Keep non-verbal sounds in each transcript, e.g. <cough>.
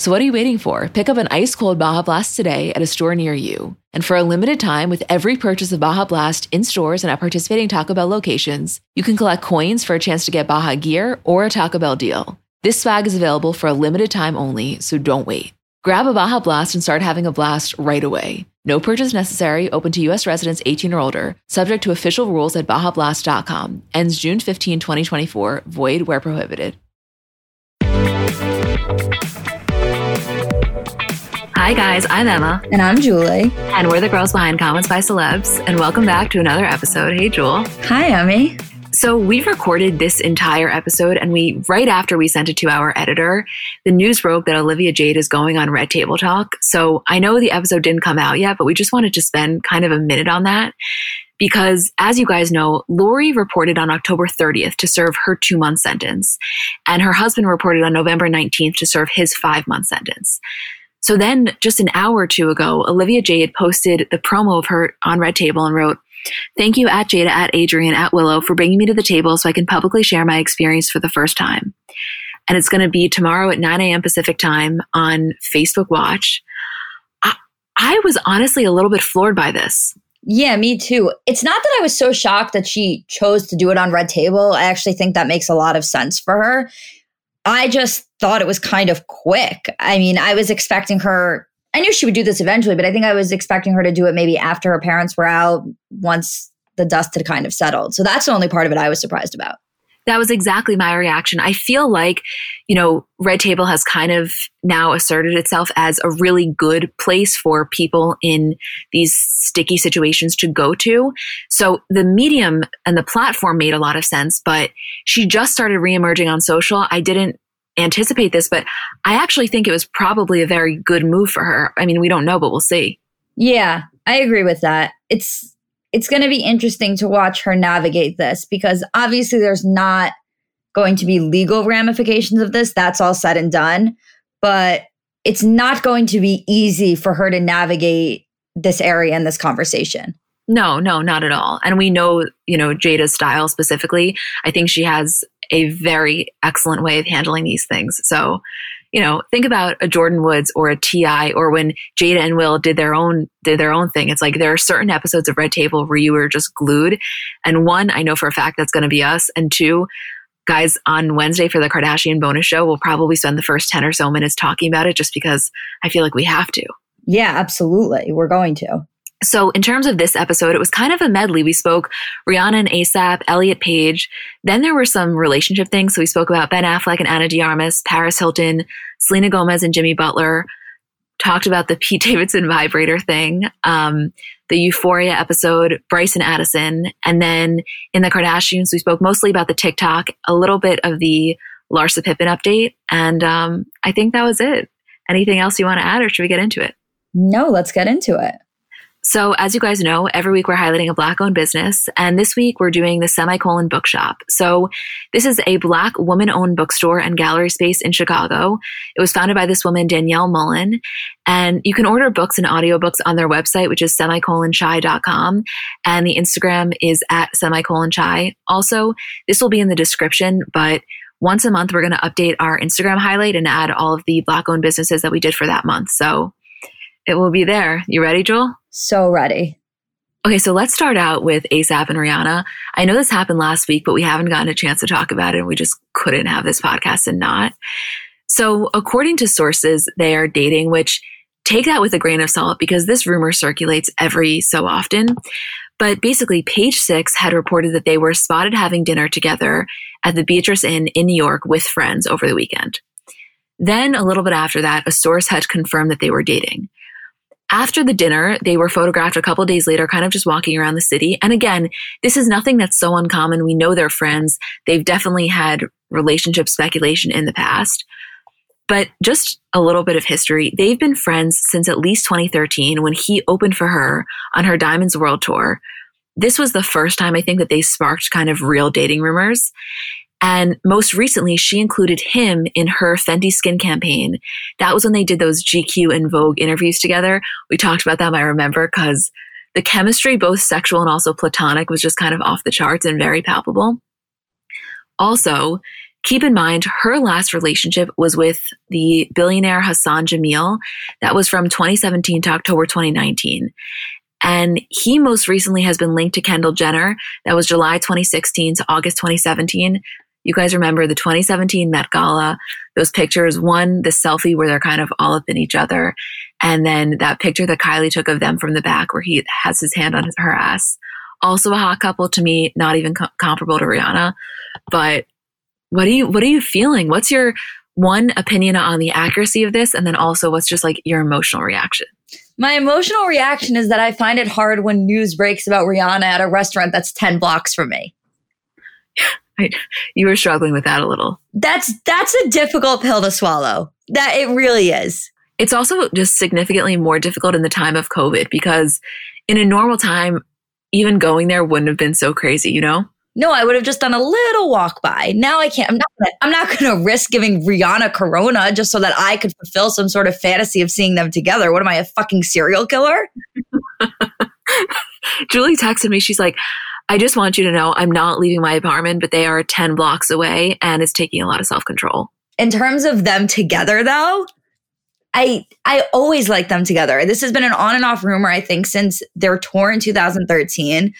So what are you waiting for? Pick up an ice cold Baja Blast today at a store near you. And for a limited time, with every purchase of Baja Blast in stores and at participating Taco Bell locations, you can collect coins for a chance to get Baja gear or a Taco Bell deal. This swag is available for a limited time only, so don't wait. Grab a Baja Blast and start having a blast right away. No purchase necessary, open to U.S. residents 18 or older, subject to official rules at BajaBlast.com. Ends June 15, 2024, void where prohibited. Hi, guys, I'm Emma. And I'm Julie. And we're the girls behind Comments by Celebs. And welcome back to another episode. Hey, Jewel. Hi, Emmy. So we've recorded this entire episode, and we right after we sent it to our editor, the news broke that Olivia Jade is going on Red Table Talk. So I know the episode didn't come out yet, but we just wanted to spend kind of a minute on that because as you guys know, Lori reported on October 30th to serve her two month sentence, and her husband reported on November 19th to serve his five month sentence. So then, just an hour or two ago, Olivia Jade posted the promo of her on Red Table and wrote, Thank you at Jada, at Adrian, at Willow for bringing me to the table so I can publicly share my experience for the first time. And it's going to be tomorrow at 9 a.m. Pacific time on Facebook Watch. I, I was honestly a little bit floored by this. Yeah, me too. It's not that I was so shocked that she chose to do it on Red Table. I actually think that makes a lot of sense for her. I just thought it was kind of quick. I mean, I was expecting her, I knew she would do this eventually, but I think I was expecting her to do it maybe after her parents were out once the dust had kind of settled. So that's the only part of it I was surprised about. That was exactly my reaction. I feel like, you know, Red Table has kind of now asserted itself as a really good place for people in these sticky situations to go to. So the medium and the platform made a lot of sense, but she just started reemerging on social. I didn't anticipate this, but I actually think it was probably a very good move for her. I mean, we don't know, but we'll see. Yeah, I agree with that. It's it's going to be interesting to watch her navigate this because obviously there's not going to be legal ramifications of this. That's all said and done, but it's not going to be easy for her to navigate this area and this conversation. No, no, not at all. And we know, you know, Jada's style specifically. I think she has a very excellent way of handling these things. So, you know, think about a Jordyn Woods or a T.I. or when Jada and Will did their own did their own thing. It's like there are certain episodes of Red Table where you were just glued. And one, I know for a fact that's going to be us. And two, guys on Wednesday for the Kardashian bonus show, we'll probably spend the first 10 or so minutes talking about it just because I feel like we have to. Yeah, absolutely. We're going to. So, in terms of this episode, it was kind of a medley. We spoke Rihanna and ASAP, Elliot Page. Then there were some relationship things. So, we spoke about Ben Affleck and Ana de Armas, Paris Hilton, Selena Gomez and Jimmy Butler. Talked about the <laughs> Pete Davidson vibrator thing, um, the Euphoria episode, Bryce and Addison. And then in the Kardashians, we spoke mostly about the TikTok, a little bit of the Larsa Pippen update. And um, I think that was it. Anything else you want to add, or should we get into it? No, let's get into it. So, as you guys know, every week we're highlighting a Black owned business. And this week we're doing the Semicolon Bookshop. So, this is a Black woman owned bookstore and gallery space in Chicago. It was founded by this woman, Danielle Mullen. And you can order books and audiobooks on their website, which is semicolonchi.com. And the Instagram is at semicolonchai. Also, this will be in the description, but once a month, we're going to update our Instagram highlight and add all of the Black owned businesses that we did for that month. So, it will be there. You ready, Joel? So ready. Okay, so let's start out with ASAP and Rihanna. I know this happened last week, but we haven't gotten a chance to talk about it. And we just couldn't have this podcast and not. So, according to sources, they are dating, which take that with a grain of salt because this rumor circulates every so often. But basically, Page Six had reported that they were spotted having dinner together at the Beatrice Inn in New York with friends over the weekend. Then, a little bit after that, a source had confirmed that they were dating. After the dinner, they were photographed a couple days later, kind of just walking around the city. And again, this is nothing that's so uncommon. We know they're friends. They've definitely had relationship speculation in the past. But just a little bit of history. They've been friends since at least 2013 when he opened for her on her Diamonds World Tour. This was the first time I think that they sparked kind of real dating rumors. And most recently, she included him in her Fenty Skin campaign. That was when they did those GQ and Vogue interviews together. We talked about them, I remember, because the chemistry, both sexual and also platonic, was just kind of off the charts and very palpable. Also, keep in mind her last relationship was with the billionaire Hassan Jameel. That was from 2017 to October 2019. And he most recently has been linked to Kendall Jenner. That was July 2016 to August 2017. You guys remember the 2017 Met Gala, those pictures, one, the selfie where they're kind of all up in each other. And then that picture that Kylie took of them from the back where he has his hand on his, her ass. Also a hot couple to me, not even co- comparable to Rihanna. But what are you, what are you feeling? What's your one opinion on the accuracy of this? And then also what's just like your emotional reaction? My emotional reaction is that I find it hard when news breaks about Rihanna at a restaurant that's 10 blocks from me. You were struggling with that a little. That's that's a difficult pill to swallow. That it really is. It's also just significantly more difficult in the time of COVID because in a normal time, even going there wouldn't have been so crazy, you know? No, I would have just done a little walk by. Now I can't. I'm not. Gonna, I'm not going to risk giving Rihanna Corona just so that I could fulfill some sort of fantasy of seeing them together. What am I, a fucking serial killer? <laughs> Julie texted me. She's like, I just want you to know I'm not leaving my apartment, but they are 10 blocks away and it's taking a lot of self control. In terms of them together, though, I I always like them together. This has been an on and off rumor, I think, since their tour in 2013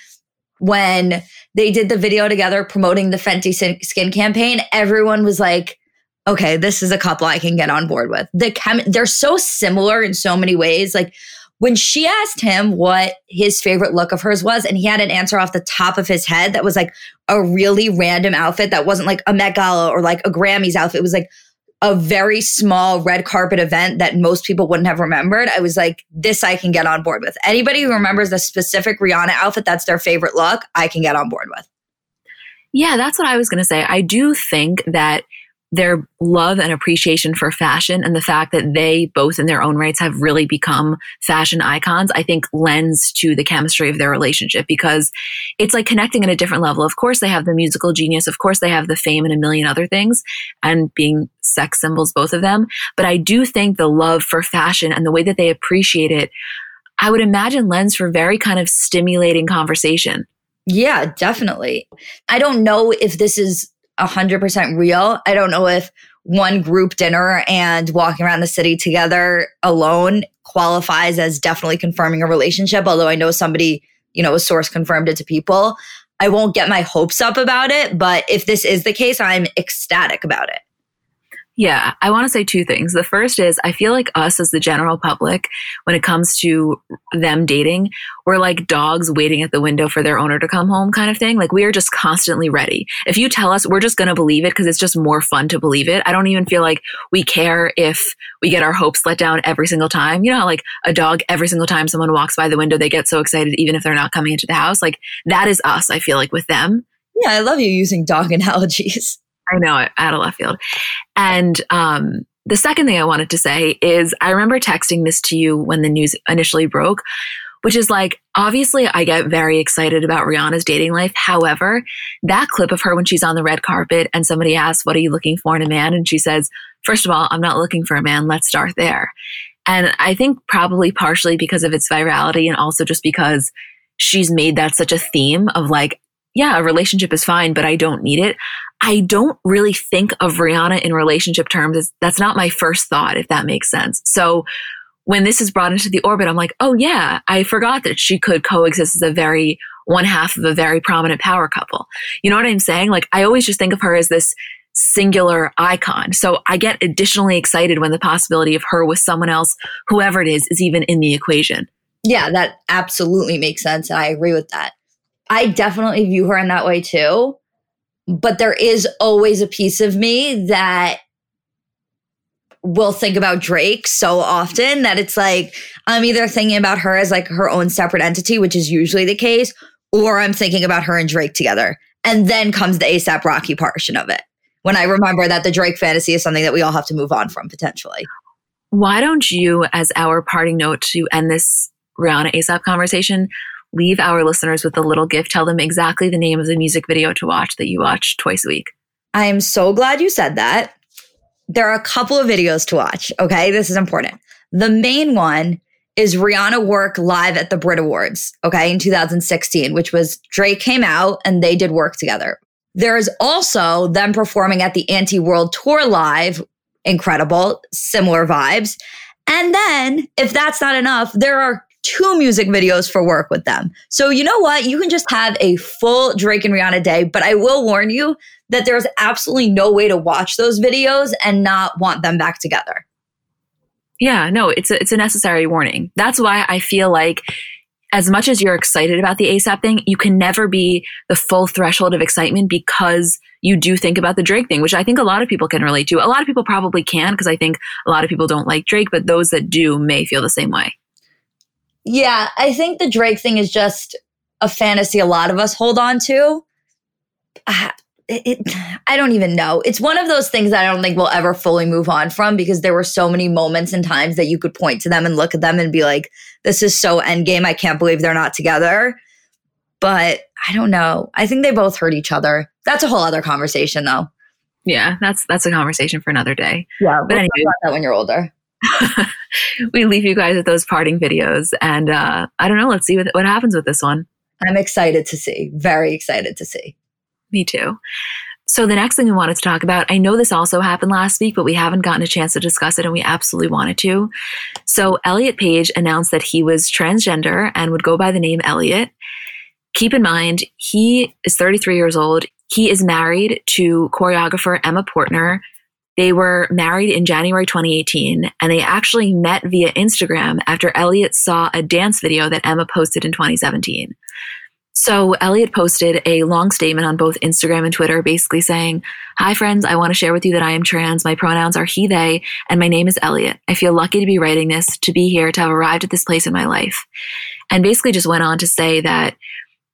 when they did the video together promoting the Fenty skin campaign. Everyone was like, okay, this is a couple I can get on board with. The chem- they're so similar in so many ways. Like when she asked him what his favorite look of hers was, and he had an answer off the top of his head that was like a really random outfit that wasn't like a Met Gala or like a Grammys outfit. It was like a very small red carpet event that most people wouldn't have remembered. I was like, this I can get on board with. Anybody who remembers the specific Rihanna outfit that's their favorite look, I can get on board with. Yeah, that's what I was going to say. I do think that their love and appreciation for fashion and the fact that they both in their own rights have really become fashion icons, I think lends to the chemistry of their relationship because it's like connecting at a different level. Of course, they have the musical genius. Of course, they have the fame and a million other things and being sex symbols, both of them. But I do think the love for fashion and the way that they appreciate it, I would imagine lends for very kind of stimulating conversation. Yeah, definitely. I don't know if this is 100% real. I don't know if one group dinner and walking around the city together alone qualifies as definitely confirming a relationship, although I know somebody, you know, a source confirmed it to people. I won't get my hopes up about it, but if this is the case, I'm ecstatic about it. Yeah, I want to say two things. The first is I feel like us as the general public, when it comes to them dating, we're like dogs waiting at the window for their owner to come home kind of thing. Like we are just constantly ready. If you tell us, we're just going to believe it because it's just more fun to believe it. I don't even feel like we care if we get our hopes let down every single time. You know, like a dog, every single time someone walks by the window, they get so excited even if they're not coming into the house. Like that is us, I feel like with them. Yeah, I love you using dog <laughs> analogies. I know, it, out of left field. And um, the second thing I wanted to say is I remember texting this to you when the news initially broke, which is like, obviously, I get very excited about Rihanna's dating life. However, that clip of her when she's on the red carpet and somebody asks, What are you looking for in a man? And she says, First of all, I'm not looking for a man. Let's start there. And I think probably partially because of its virality and also just because she's made that such a theme of like, yeah, a relationship is fine, but I don't need it. I don't really think of Rihanna in relationship terms. That's not my first thought, if that makes sense. So when this is brought into the orbit, I'm like, oh yeah, I forgot that she could coexist as a very one half of a very prominent power couple. You know what I'm saying? Like I always just think of her as this singular icon. So I get additionally excited when the possibility of her with someone else, whoever it is, is even in the equation. Yeah, that absolutely makes sense. And I agree with that. I definitely view her in that way too but there is always a piece of me that will think about Drake so often that it's like I'm either thinking about her as like her own separate entity, which is usually the case, or I'm thinking about her and Drake together. And then comes the ASAP Rocky portion of it. when I remember that the Drake fantasy is something that we all have to move on from potentially. Why don't you, as our parting note to end this Rihanna ASAP conversation, leave our listeners with a little gift? Tell them exactly the name of the music video to watch that you watch twice a week. I am so glad you said that. There are a couple of videos to watch. Okay. This is important. The main one is Rihanna work live at the Brit Awards, okay, in 2016, which was Drake came out and they did work together. There is also them performing at the Anti World Tour live, incredible, similar vibes. And then, if that's not enough, there are two music videos for work with them. So, you know what? You can just have a full Drake and Rihanna day, but I will warn you that there's absolutely no way to watch those videos and not want them back together. Yeah, no, it's a, it's a necessary warning. That's why I feel like as much as you're excited about the ASAP thing, you can never be the full threshold of excitement because you do think about the Drake thing, which I think a lot of people can relate to. A lot of people probably can because I think a lot of people don't like Drake, but those that do may feel the same way. Yeah, I think the Drake thing is just a fantasy a lot of us hold on to. Ah, it, it, I don't even know. It's one of those things that I don't think we'll ever fully move on from because there were so many moments and times that you could point to them and look at them and be like, this is so endgame. I can't believe they're not together. But I don't know. I think they both hurt each other. That's a whole other conversation though. Yeah, that's that's a conversation for another day. Yeah, but we'll anyway, that when you're older. <laughs> we leave you guys with those parting videos, and uh, I don't know. Let's see what what happens with this one. I'm excited to see. Very excited to see. Me too. So the next thing we wanted to talk about, I know this also happened last week, but we haven't gotten a chance to discuss it and we absolutely wanted to. So Elliot Page announced that he was transgender and would go by the name Elliot. Keep in mind, he is 33 years old. He is married to choreographer Emma Portner. They were married in January 2018 and they actually met via Instagram after Elliot saw a dance video that Emma posted in 2017. So Elliot posted a long statement on both Instagram and Twitter, basically saying, Hi friends, I want to share with you that I am trans. My pronouns are he, they, and my name is Elliot. I feel lucky to be writing this, to be here, to have arrived at this place in my life. And basically just went on to say that,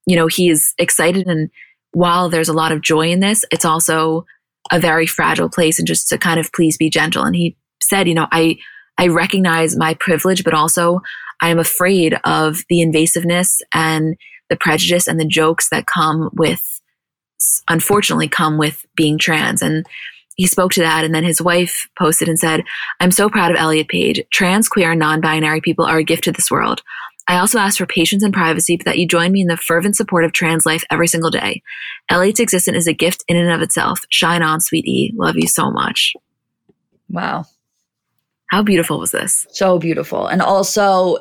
you know, he's excited and while there's a lot of joy in this, it's also a very fragile place and just to kind of please be gentle. And he said, you know, I, I recognize my privilege, but also I am afraid of the invasiveness and the prejudice and the jokes that come with, unfortunately, come with being trans. And he spoke to that. And then his wife posted and said, I'm so proud of Elliot Page. Trans, queer, and non binary people are a gift to this world. I also ask for patience and privacy, but that you join me in the fervent support of trans life every single day. Elliot's existence is a gift in and of itself. Shine on, sweetie. Love you so much. Wow. How beautiful was this? So beautiful. And also,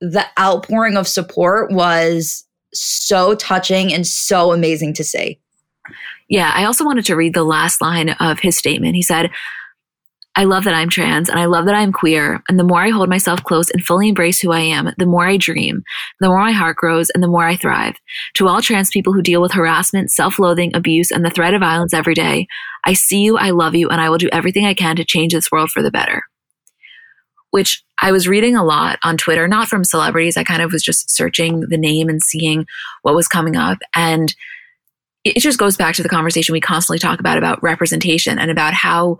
the outpouring of support was so touching and so amazing to see. Yeah, I also wanted to read the last line of his statement. He said, I love that I'm trans and I love that I'm queer. And the more I hold myself close and fully embrace who I am, the more I dream, the more my heart grows, and the more I thrive. To all trans people who deal with harassment, self loathing, abuse, and the threat of violence every day, I see you, I love you, and I will do everything I can to change this world for the better which I was reading a lot on Twitter, not from celebrities. I kind of was just searching the name and seeing what was coming up. And it just goes back to the conversation we constantly talk about about representation and about how,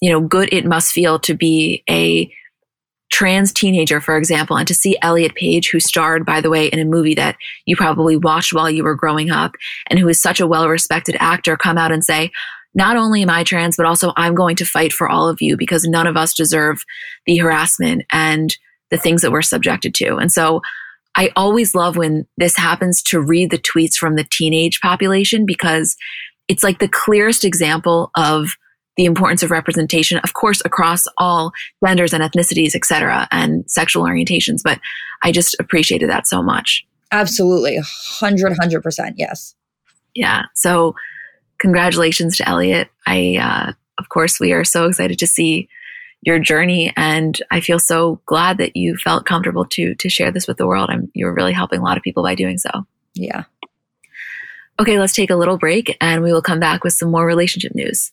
you know, good it must feel to be a trans teenager, for example, and to see Elliot Page, who starred, by the way, in a movie that you probably watched while you were growing up and who is such a well respected actor, come out and say, not only am I trans, but also I'm going to fight for all of you because none of us deserve the harassment and the things that we're subjected to. And so I always love when this happens to read the tweets from the teenage population because it's like the clearest example of the importance of representation, of course, across all genders and ethnicities, et cetera, and sexual orientations. But I just appreciated that so much. Absolutely. 100, 100%. Yes. Yeah. So congratulations to Elliot. I, uh, of course, we are so excited to see your journey, and I feel so glad that you felt comfortable to to share this with the world. I'm, you're really helping a lot of people by doing so. Yeah. Okay, let's take a little break, and we will come back with some more relationship news.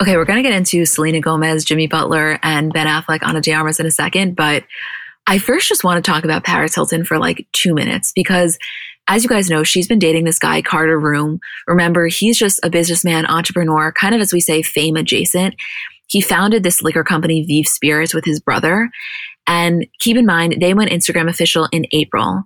Okay, we're going to get into Selena Gomez, Jimmy Butler, and Ben Affleck on de Armas in a second, but I first just want to talk about Paris Hilton for like two minutes because as you guys know, she's been dating this guy, Carter Reum. Remember, he's just a businessman, entrepreneur, kind of as we say, fame adjacent. He founded this liquor company, VEEV Spirits, with his brother. And keep in mind, they went Instagram official in April.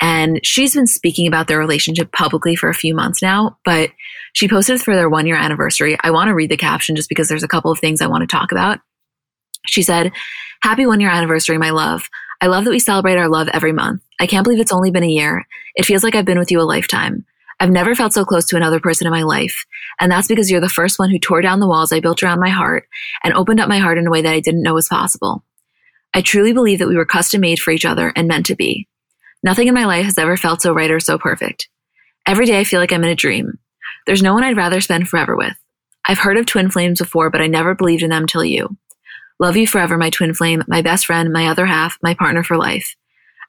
And she's been speaking about their relationship publicly for a few months now, but she posted for their one year anniversary. I want to read the caption just because there's a couple of things I want to talk about. She said, Happy one year anniversary, my love. I love that we celebrate our love every month. I can't believe it's only been a year. It feels like I've been with you a lifetime. I've never felt so close to another person in my life. And that's because you're the first one who tore down the walls I built around my heart and opened up my heart in a way that I didn't know was possible. I truly believe that we were custom made for each other and meant to be. Nothing in my life has ever felt so right or so perfect. Every day I feel like I'm in a dream. There's no one I'd rather spend forever with. I've heard of twin flames before, but I never believed in them till you. Love you forever, my twin flame, my best friend, my other half, my partner for life.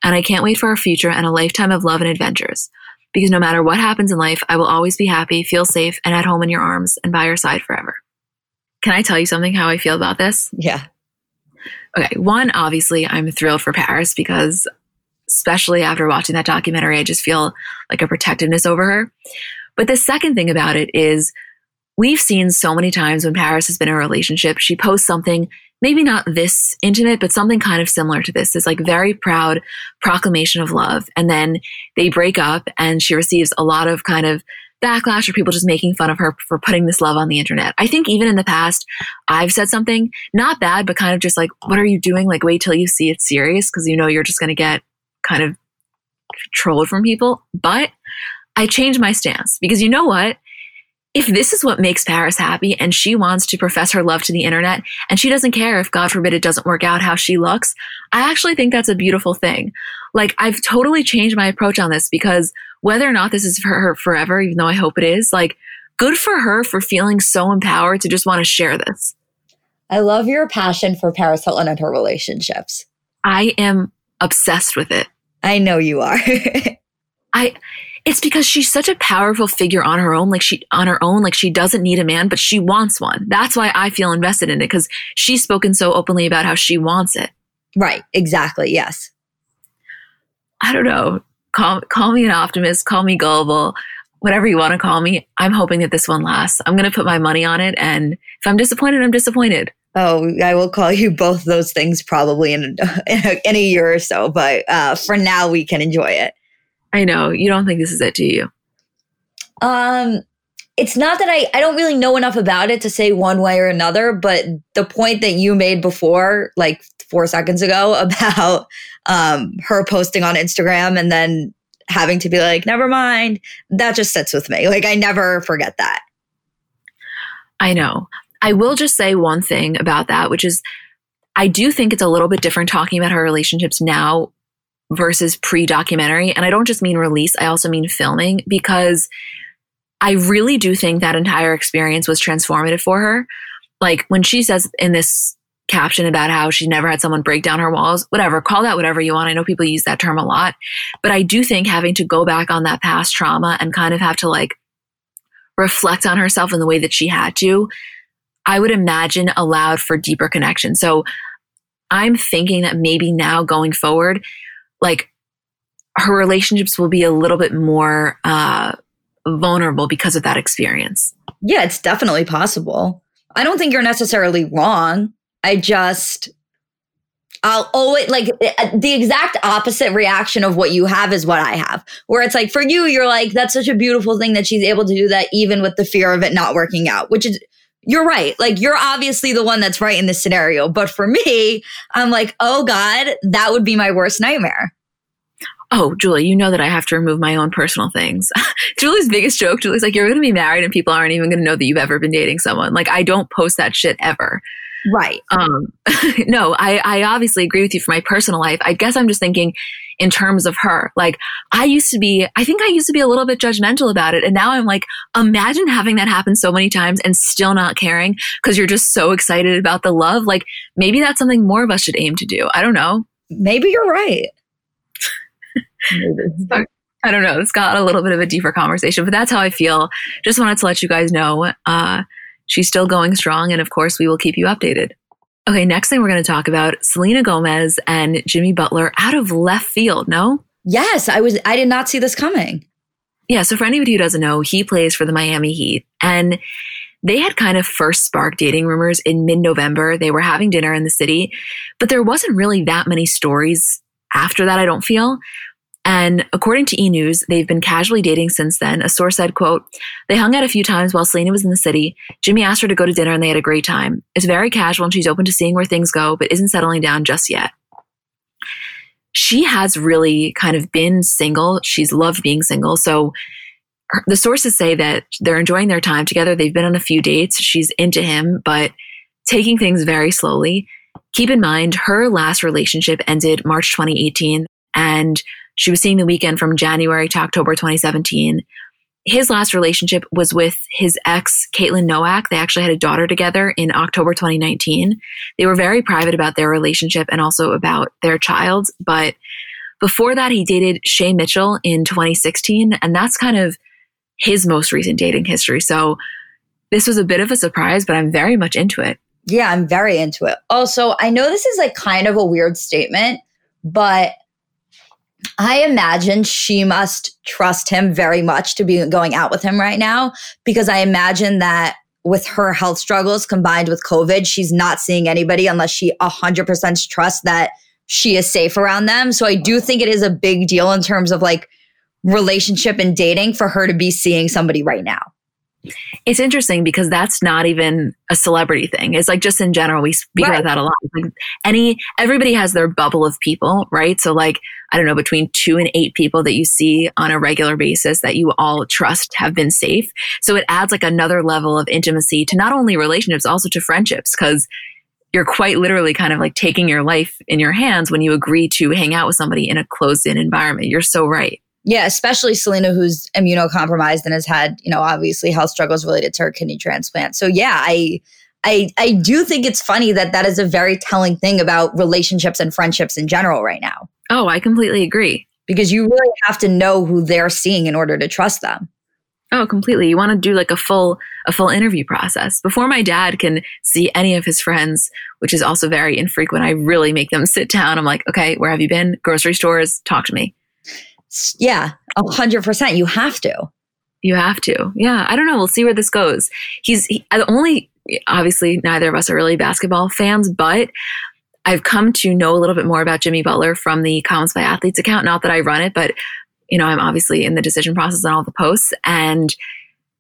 And I can't wait for our future and a lifetime of love and adventures because no matter what happens in life, I will always be happy, feel safe, and at home in your arms and by your side forever. Can I tell you something how I feel about this? Yeah. Okay. One, obviously, I'm thrilled for Paris because, especially after watching that documentary, I just feel like a protectiveness over her. But the second thing about it is we've seen so many times when Paris has been in a relationship, she posts something maybe not this intimate, but something kind of similar to this. It's like very proud proclamation of love. And then they break up and she receives a lot of kind of backlash or people just making fun of her for putting this love on the internet. I think even in the past, I've said something not bad, but kind of just like, what are you doing? Like, wait till you see it serious because you know you're just going to get kind of trolled from people. But I changed my stance because you know what? if this is what makes Paris happy and she wants to profess her love to the internet and she doesn't care if God forbid it doesn't work out how she looks, I actually think that's a beautiful thing. Like I've totally changed my approach on this because whether or not this is for her forever, even though I hope it is, like good for her for feeling so empowered to just want to share this. I love your passion for Paris Hilton and her relationships. I am obsessed with it. I know you are. <laughs> I it's because she's such a powerful figure on her own. Like she, on her own, like she doesn't need a man, but she wants one. That's why I feel invested in it because she's spoken so openly about how she wants it. Right. Exactly. Yes. I don't know. Call, call me an optimist, call me gullible, whatever you want to call me. I'm hoping that this one lasts. I'm going to put my money on it. And if I'm disappointed, I'm disappointed. Oh, I will call you both those things probably in, <laughs> in, a, in a year or so. But uh, for now, we can enjoy it. I know you don't think this is it, do you? Um, it's not that I I don't really know enough about it to say one way or another, but the point that you made before, like four seconds ago, <laughs> about um her posting on Instagram and then having to be like, never mind, that just sits with me. Like I never forget that. I know. I will just say one thing about that, which is I do think it's a little bit different talking about her relationships now versus pre documentary. And I don't just mean release, I also mean filming because I really do think that entire experience was transformative for her. Like when she says in this caption about how she never had someone break down her walls, whatever, call that whatever you want. I know people use that term a lot, but I do think having to go back on that past trauma and kind of have to like reflect on herself in the way that she had to, I would imagine allowed for deeper connection. So I'm thinking that maybe now going forward, like her relationships will be a little bit more uh, vulnerable because of that experience. Yeah, it's definitely possible. I don't think you're necessarily wrong. I just, I'll always like uh, the exact opposite reaction of what you have is what I have. Where it's like for you, you're like, that's such a beautiful thing that she's able to do that even with the fear of it not working out, which is you're right. Like you're obviously the one that's right in this scenario. But for me, I'm like, oh God, that would be my worst nightmare. Oh, Julie, you know that I have to remove my own personal things. <laughs> Julie's biggest joke, Julie's like, you're going to be married and people aren't even going to know that you've ever been dating someone. Like, I don't post that shit ever. Right. Um, <laughs> no, I, I obviously agree with you for my personal life. I guess I'm just thinking in terms of her. Like I used to be, I think I used to be a little bit judgmental about it. And now I'm like, imagine having that happen so many times and still not caring because you're just so excited about the love. Like maybe that's something more of us should aim to do. I don't know. Maybe you're right. <laughs> I don't know. It's got a little bit of a deeper conversation, but that's how I feel. Just wanted to let you guys know. Uh, she's still going strong. And of course, we will keep you updated. Okay, next thing we're going to talk about Selena Gomez and Jimmy Butler out of left field, no? Yes, I was I did not see this coming. Yeah, so for anybody who doesn't know, he plays for the Miami Heat and they had kind of first sparked dating rumors in mid-November. They were having dinner in the city, but there wasn't really that many stories after that, I don't feel. And according to E! News, they've been casually dating since then. A source said, quote, they hung out a few times while Selena was in the city. Jimmy asked her to go to dinner and they had a great time. It's very casual and she's open to seeing where things go, but isn't settling down just yet. She has really kind of been single. She's loved being single. So her, the sources say that they're enjoying their time together. They've been on a few dates. She's into him, but taking things very slowly. Keep in mind, her last relationship ended March 2018 and she was seeing The Weeknd from January to October 2017. His last relationship was with his ex, Kaitlin Nowak. They actually had a daughter together in October 2019. They were very private about their relationship and also about their child. But before that, he dated Shay Mitchell in 2016. And that's kind of his most recent dating history. So this was a bit of a surprise, but I'm very much into it. Yeah, I'm very into it. Also, I know this is like kind of a weird statement, but I imagine she must trust him very much to be going out with him right now because I imagine that with her health struggles combined with COVID, she's not seeing anybody unless she 100% trusts that she is safe around them. So I do think it is a big deal in terms of like relationship and dating for her to be seeing somebody right now. It's interesting because that's not even a celebrity thing. It's like just in general, we speak right. about that a lot. Like any, everybody has their bubble of people, right? So like, I don't know, between two and eight people that you see on a regular basis that you all trust have been safe. So it adds like another level of intimacy to not only relationships, also to friendships, because you're quite literally kind of like taking your life in your hands when you agree to hang out with somebody in a closed in environment. You're so right. Yeah, especially Selena, who's immunocompromised and has had, you know, obviously health struggles related to her kidney transplant. So yeah, I, I, I do think it's funny that that is a very telling thing about relationships and friendships in general right now. Oh, I completely agree. Because you really have to know who they're seeing in order to trust them. Oh, completely. You want to do like a full a full interview process. Before my dad can see any of his friends, which is also very infrequent, I really make them <laughs> sit down. I'm like, "Okay, where have you been? Grocery stores, talk to me." Yeah, a hundred percent. You have to. You have to. Yeah. I don't know. We'll see where this goes. He's he, only, obviously, neither of us are really basketball fans, but I've come to know a little bit more about Jimmy Butler from the Comments by Athletes account. Not that I run it, but, you know, I'm obviously in the decision process on all the posts and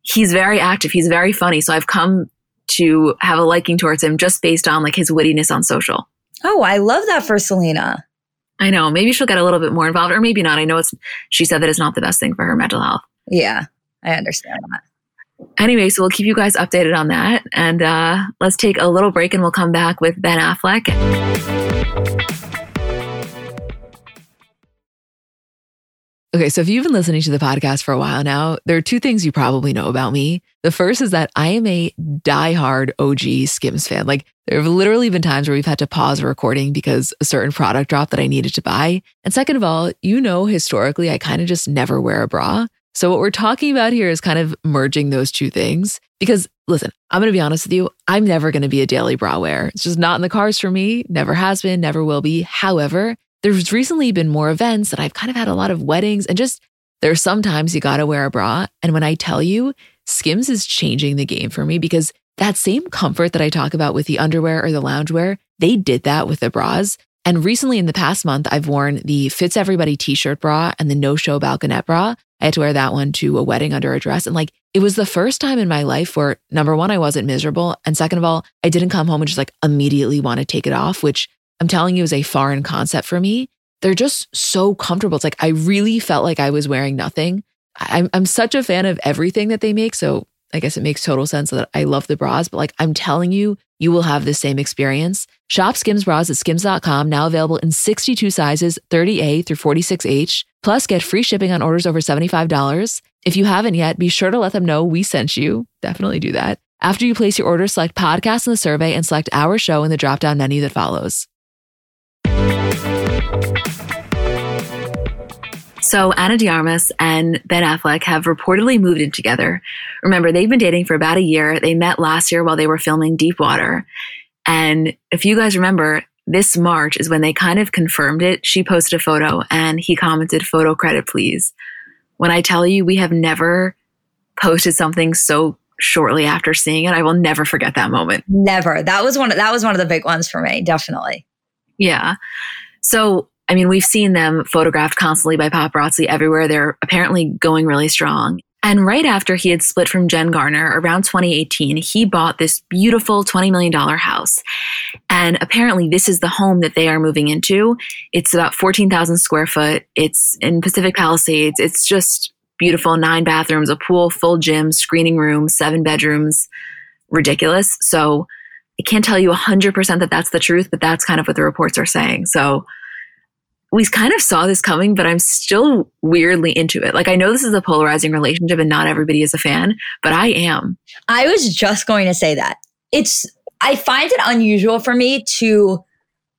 he's very active. He's very funny. So I've come to have a liking towards him just based on like his wittiness on social. Oh, I love that for Selena. I know. Maybe she'll get a little bit more involved, or maybe not. I know it's. She said that it's not the best thing for her mental health. Yeah, I understand that. Anyway, so we'll keep you guys updated on that, and uh, let's take a little break, and we'll come back with Ben Affleck. Okay, so if you've been listening to the podcast for a while now, there are two things you probably know about me. The first is that I am a diehard OG Skims fan. Like, there have literally been times where we've had to pause a recording because a certain product dropped that I needed to buy. And second of all, you know, historically, I kind of just never wear a bra. So, what we're talking about here is kind of merging those two things. Because listen, I'm going to be honest with you, I'm never going to be a daily bra wearer. It's just not in the cards for me, never has been, never will be. However, there's recently been more events and I've kind of had a lot of weddings and just there's sometimes you got to wear a bra. And when I tell you, Skims is changing the game for me because that same comfort that I talk about with the underwear or the loungewear, they did that with the bras. And recently in the past month, I've worn the Fits Everybody t-shirt bra and the no show balconette bra. I had to wear that one to a wedding under a dress. And like, it was the first time in my life where number one, I wasn't miserable. And second of all, I didn't come home and just like immediately want to take it off, which I'm telling you is a foreign concept for me. They're just so comfortable. It's like, I really felt like I was wearing nothing. I'm, I'm such a fan of everything that they make. So I guess it makes total sense that I love the bras, but like I'm telling you, you will have the same experience. Shop Skims bras at skims.com, now available in 62 sizes, 30A through 46H. Plus, get free shipping on orders over $75. If you haven't yet, be sure to let them know we sent you. Definitely do that. After you place your order, select podcast in the survey and select our show in the drop down menu that follows. So Ana de Armas and Ben Affleck have reportedly moved in together. Remember, they've been dating for about a year. They met last year while they were filming Deep Water. And if you guys remember, this March is when they kind of confirmed it. She posted a photo and he commented, photo credit, please. When I tell you we have never posted something so shortly after seeing it, I will never forget that moment. Never. That was one of, that was one of the big ones for me, definitely. Yeah. So I mean, we've seen them photographed constantly by paparazzi everywhere. They're apparently going really strong. And right after he had split from Jen Garner around 2018, he bought this beautiful $20 million house. And apparently, this is the home that they are moving into. It's about 14,000 square foot. It's in Pacific Palisades. It's just beautiful nine bathrooms, a pool, full gym, screening room, seven bedrooms. Ridiculous. So I can't tell you 100% that that's the truth, but that's kind of what the reports are saying. So we kind of saw this coming, but I'm still weirdly into it. Like, I know this is a polarizing relationship and not everybody is a fan, but I am. I was just going to say that. It's, I find it unusual for me to,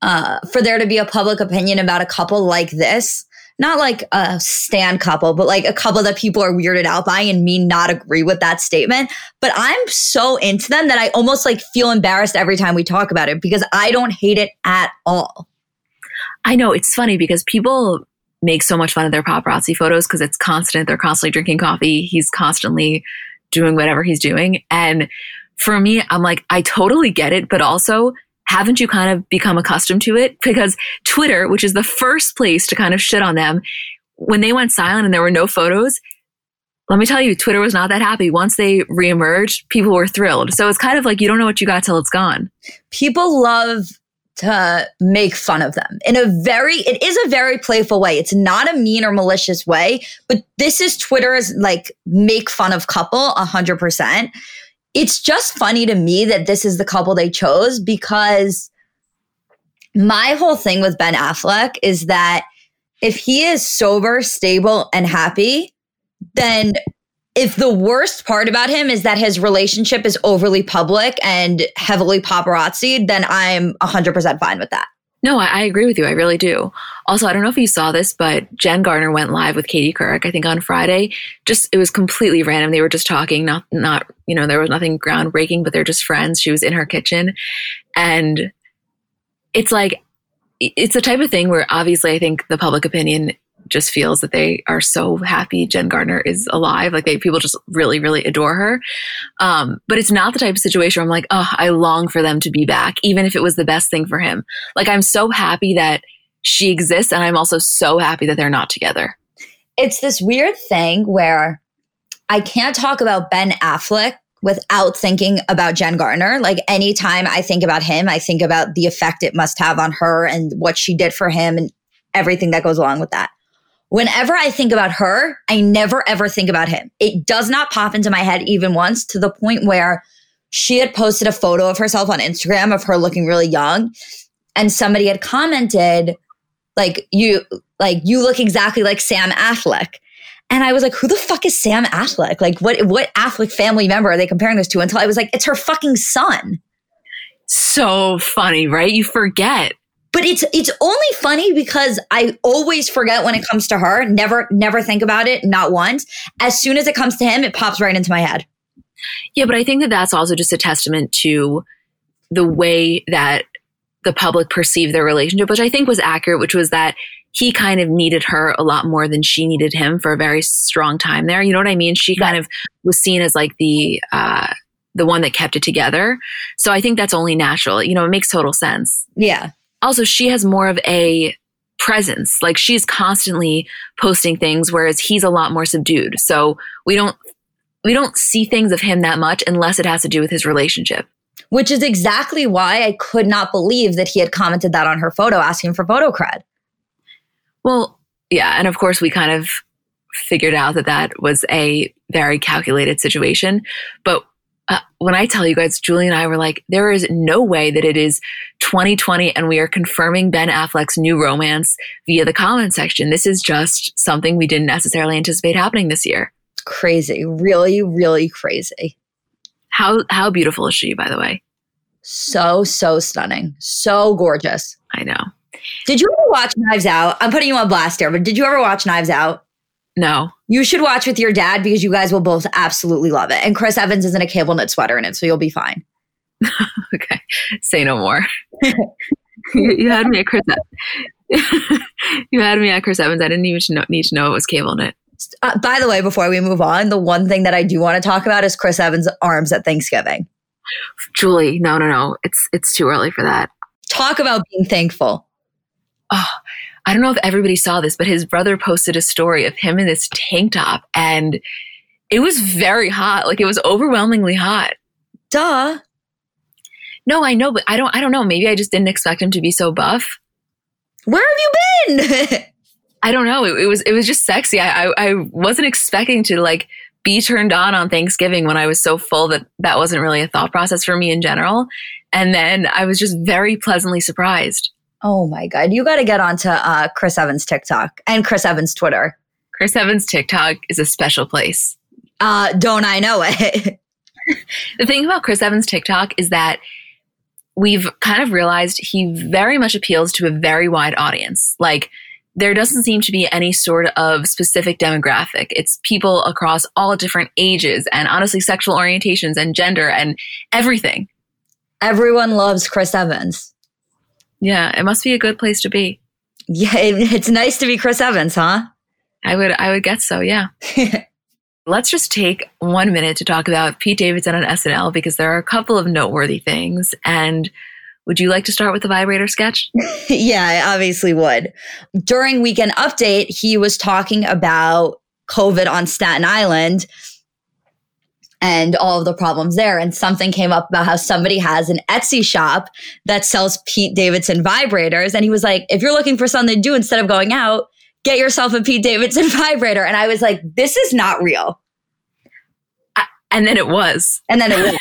uh, for there to be a public opinion about a couple like this. Not like a stand couple, but like a couple that people are weirded out by and me not agree with that statement. But I'm so into them that I almost like feel embarrassed every time we talk about it because I don't hate it at all. I know it's funny because people make so much fun of their paparazzi photos because it's constant. They're constantly drinking coffee. He's constantly doing whatever he's doing. And for me, I'm like, I totally get it, but also haven't you kind of become accustomed to it? Because Twitter, which is the first place to kind of shit on them, when they went silent and there were no photos, let me tell you, Twitter was not that happy. Once they reemerged, people were thrilled. So it's kind of like you don't know what you got till it's gone. People love to make fun of them in a very it is a very playful way. It's not a mean or malicious way but this is twitter's like make fun of couple 100% it's just funny to me that this is the couple they chose because my whole thing with ben affleck is that if he is sober stable and happy then if the worst part about him is that his relationship is overly public and heavily paparazzi, then I'm 100% fine with that. No, I, I, agree with you. I really do. Also, I don't know if you saw this, but Jen Garner went live with Katie Couric, I think on Friday. Just, it was completely random. They were just talking, not, not, you know, there was nothing groundbreaking, but they're just friends. She was in her kitchen. And it's like, it's the type of thing where obviously I think the public opinion just feels that they are so happy Jen Garner is alive. Like they people just really, really adore her. Um, but it's not the type of situation where I'm like, oh, I long for them to be back, even if it was the best thing for him. Like I'm so happy that she exists, and I'm also so happy that they're not together. It's this weird thing where I can't talk about Ben Affleck without thinking about Jen Garner. Like anytime I think about him, I think about the effect it must have on her and what she did for him and everything that goes along with that. Whenever I think about her, I never ever think about him. It does not pop into my head even once to the point where she had posted a photo of herself on Instagram of her looking really young. And somebody had commented, like, you, like, you look exactly like Sam Affleck. And I was like, who the fuck is Sam Affleck? Like, what, what Affleck family member are they comparing this to? Until I was like, it's her fucking son. So funny, right? You forget but it's it's only funny because I always forget when it comes to her. Never never think about it, not once. As soon as it comes to him, it pops right into my head. Yeah, but I think that that's also just a testament to the way that the public perceived their relationship, which I think was accurate, which was that he kind of needed her a lot more than she needed him for a very strong time there. You know what I mean? She kind of was seen as like the uh the one that kept it together. So I think that's only natural. You know, it makes total sense. Yeah. Also she has more of a presence. Like she's constantly posting things, whereas he's a lot more subdued. So we don't we don't see things of him that much unless it has to do with his relationship. Which is exactly why I could not believe that he had commented that on her photo asking for photo cred. Well, yeah. And of course, we kind of figured out that that was a very calculated situation. But uh, when I tell you guys, Julie and I were like, there is no way that it is 2020 and we are confirming Ben Affleck's new romance via the comment section. This is just something we didn't necessarily anticipate happening this year. Crazy. Really, really crazy. How how beautiful is she, by the way? So, so stunning. So gorgeous. I know. Did you ever watch Knives Out? I'm putting you on blast here, but did you ever watch Knives Out? No. You should watch with your dad because you guys will both absolutely love it. And Chris Evans is in a cable knit sweater in it, so you'll be fine. <laughs> okay. Say no more. <laughs> you had me at Chris. <laughs> you had me at Chris Evans. I didn't even know, need to know it was cable knit. Uh, by the way, before we move on, the one thing that I do want to talk about is Chris Evans' arms at Thanksgiving. Julie, no, no, no. It's it's too early for that. Talk about being thankful. Oh, I don't know if everybody saw this, but his brother posted a story of him in this tank top and it was very hot. Like it was overwhelmingly hot. Duh. No, I know, but I don't I don't know. Maybe I just didn't expect him to be so buff. Where have you been? <laughs> I don't know. It, it, was it was just sexy. I, I I wasn't expecting to like be turned on on Thanksgiving when I was so full that that wasn't really a thought process for me in general. And then I was just very pleasantly surprised. Oh my God. You got to get onto uh, Chris Evans TikTok and Chris Evans Twitter. Chris Evans TikTok is a special place. Uh, don't I know it? <laughs> the thing about Chris Evans TikTok is that we've kind of realized he very much appeals to a very wide audience. Like, there doesn't seem to be any sort of specific demographic. It's people across all different ages and honestly sexual orientations and gender and everything. Everyone loves Chris Evans. Yeah, it must be a good place to be. Yeah, it's nice to be Chris Evans, huh? I would I would guess so, yeah. <laughs> Let's just take one minute to talk about Pete Davidson on SNL because there are a couple of noteworthy things. And would you like to start with the vibrator sketch? <laughs> yeah, I obviously would. During Weekend Update, he was talking about COVID on Staten Island and all of the problems there. And something came up about how somebody has an Etsy shop that sells Pete Davidson vibrators. And he was like, if you're looking for something to do instead of going out, get yourself a Pete Davidson <laughs> vibrator. And I was like, this is not real. and then it was. And then it was.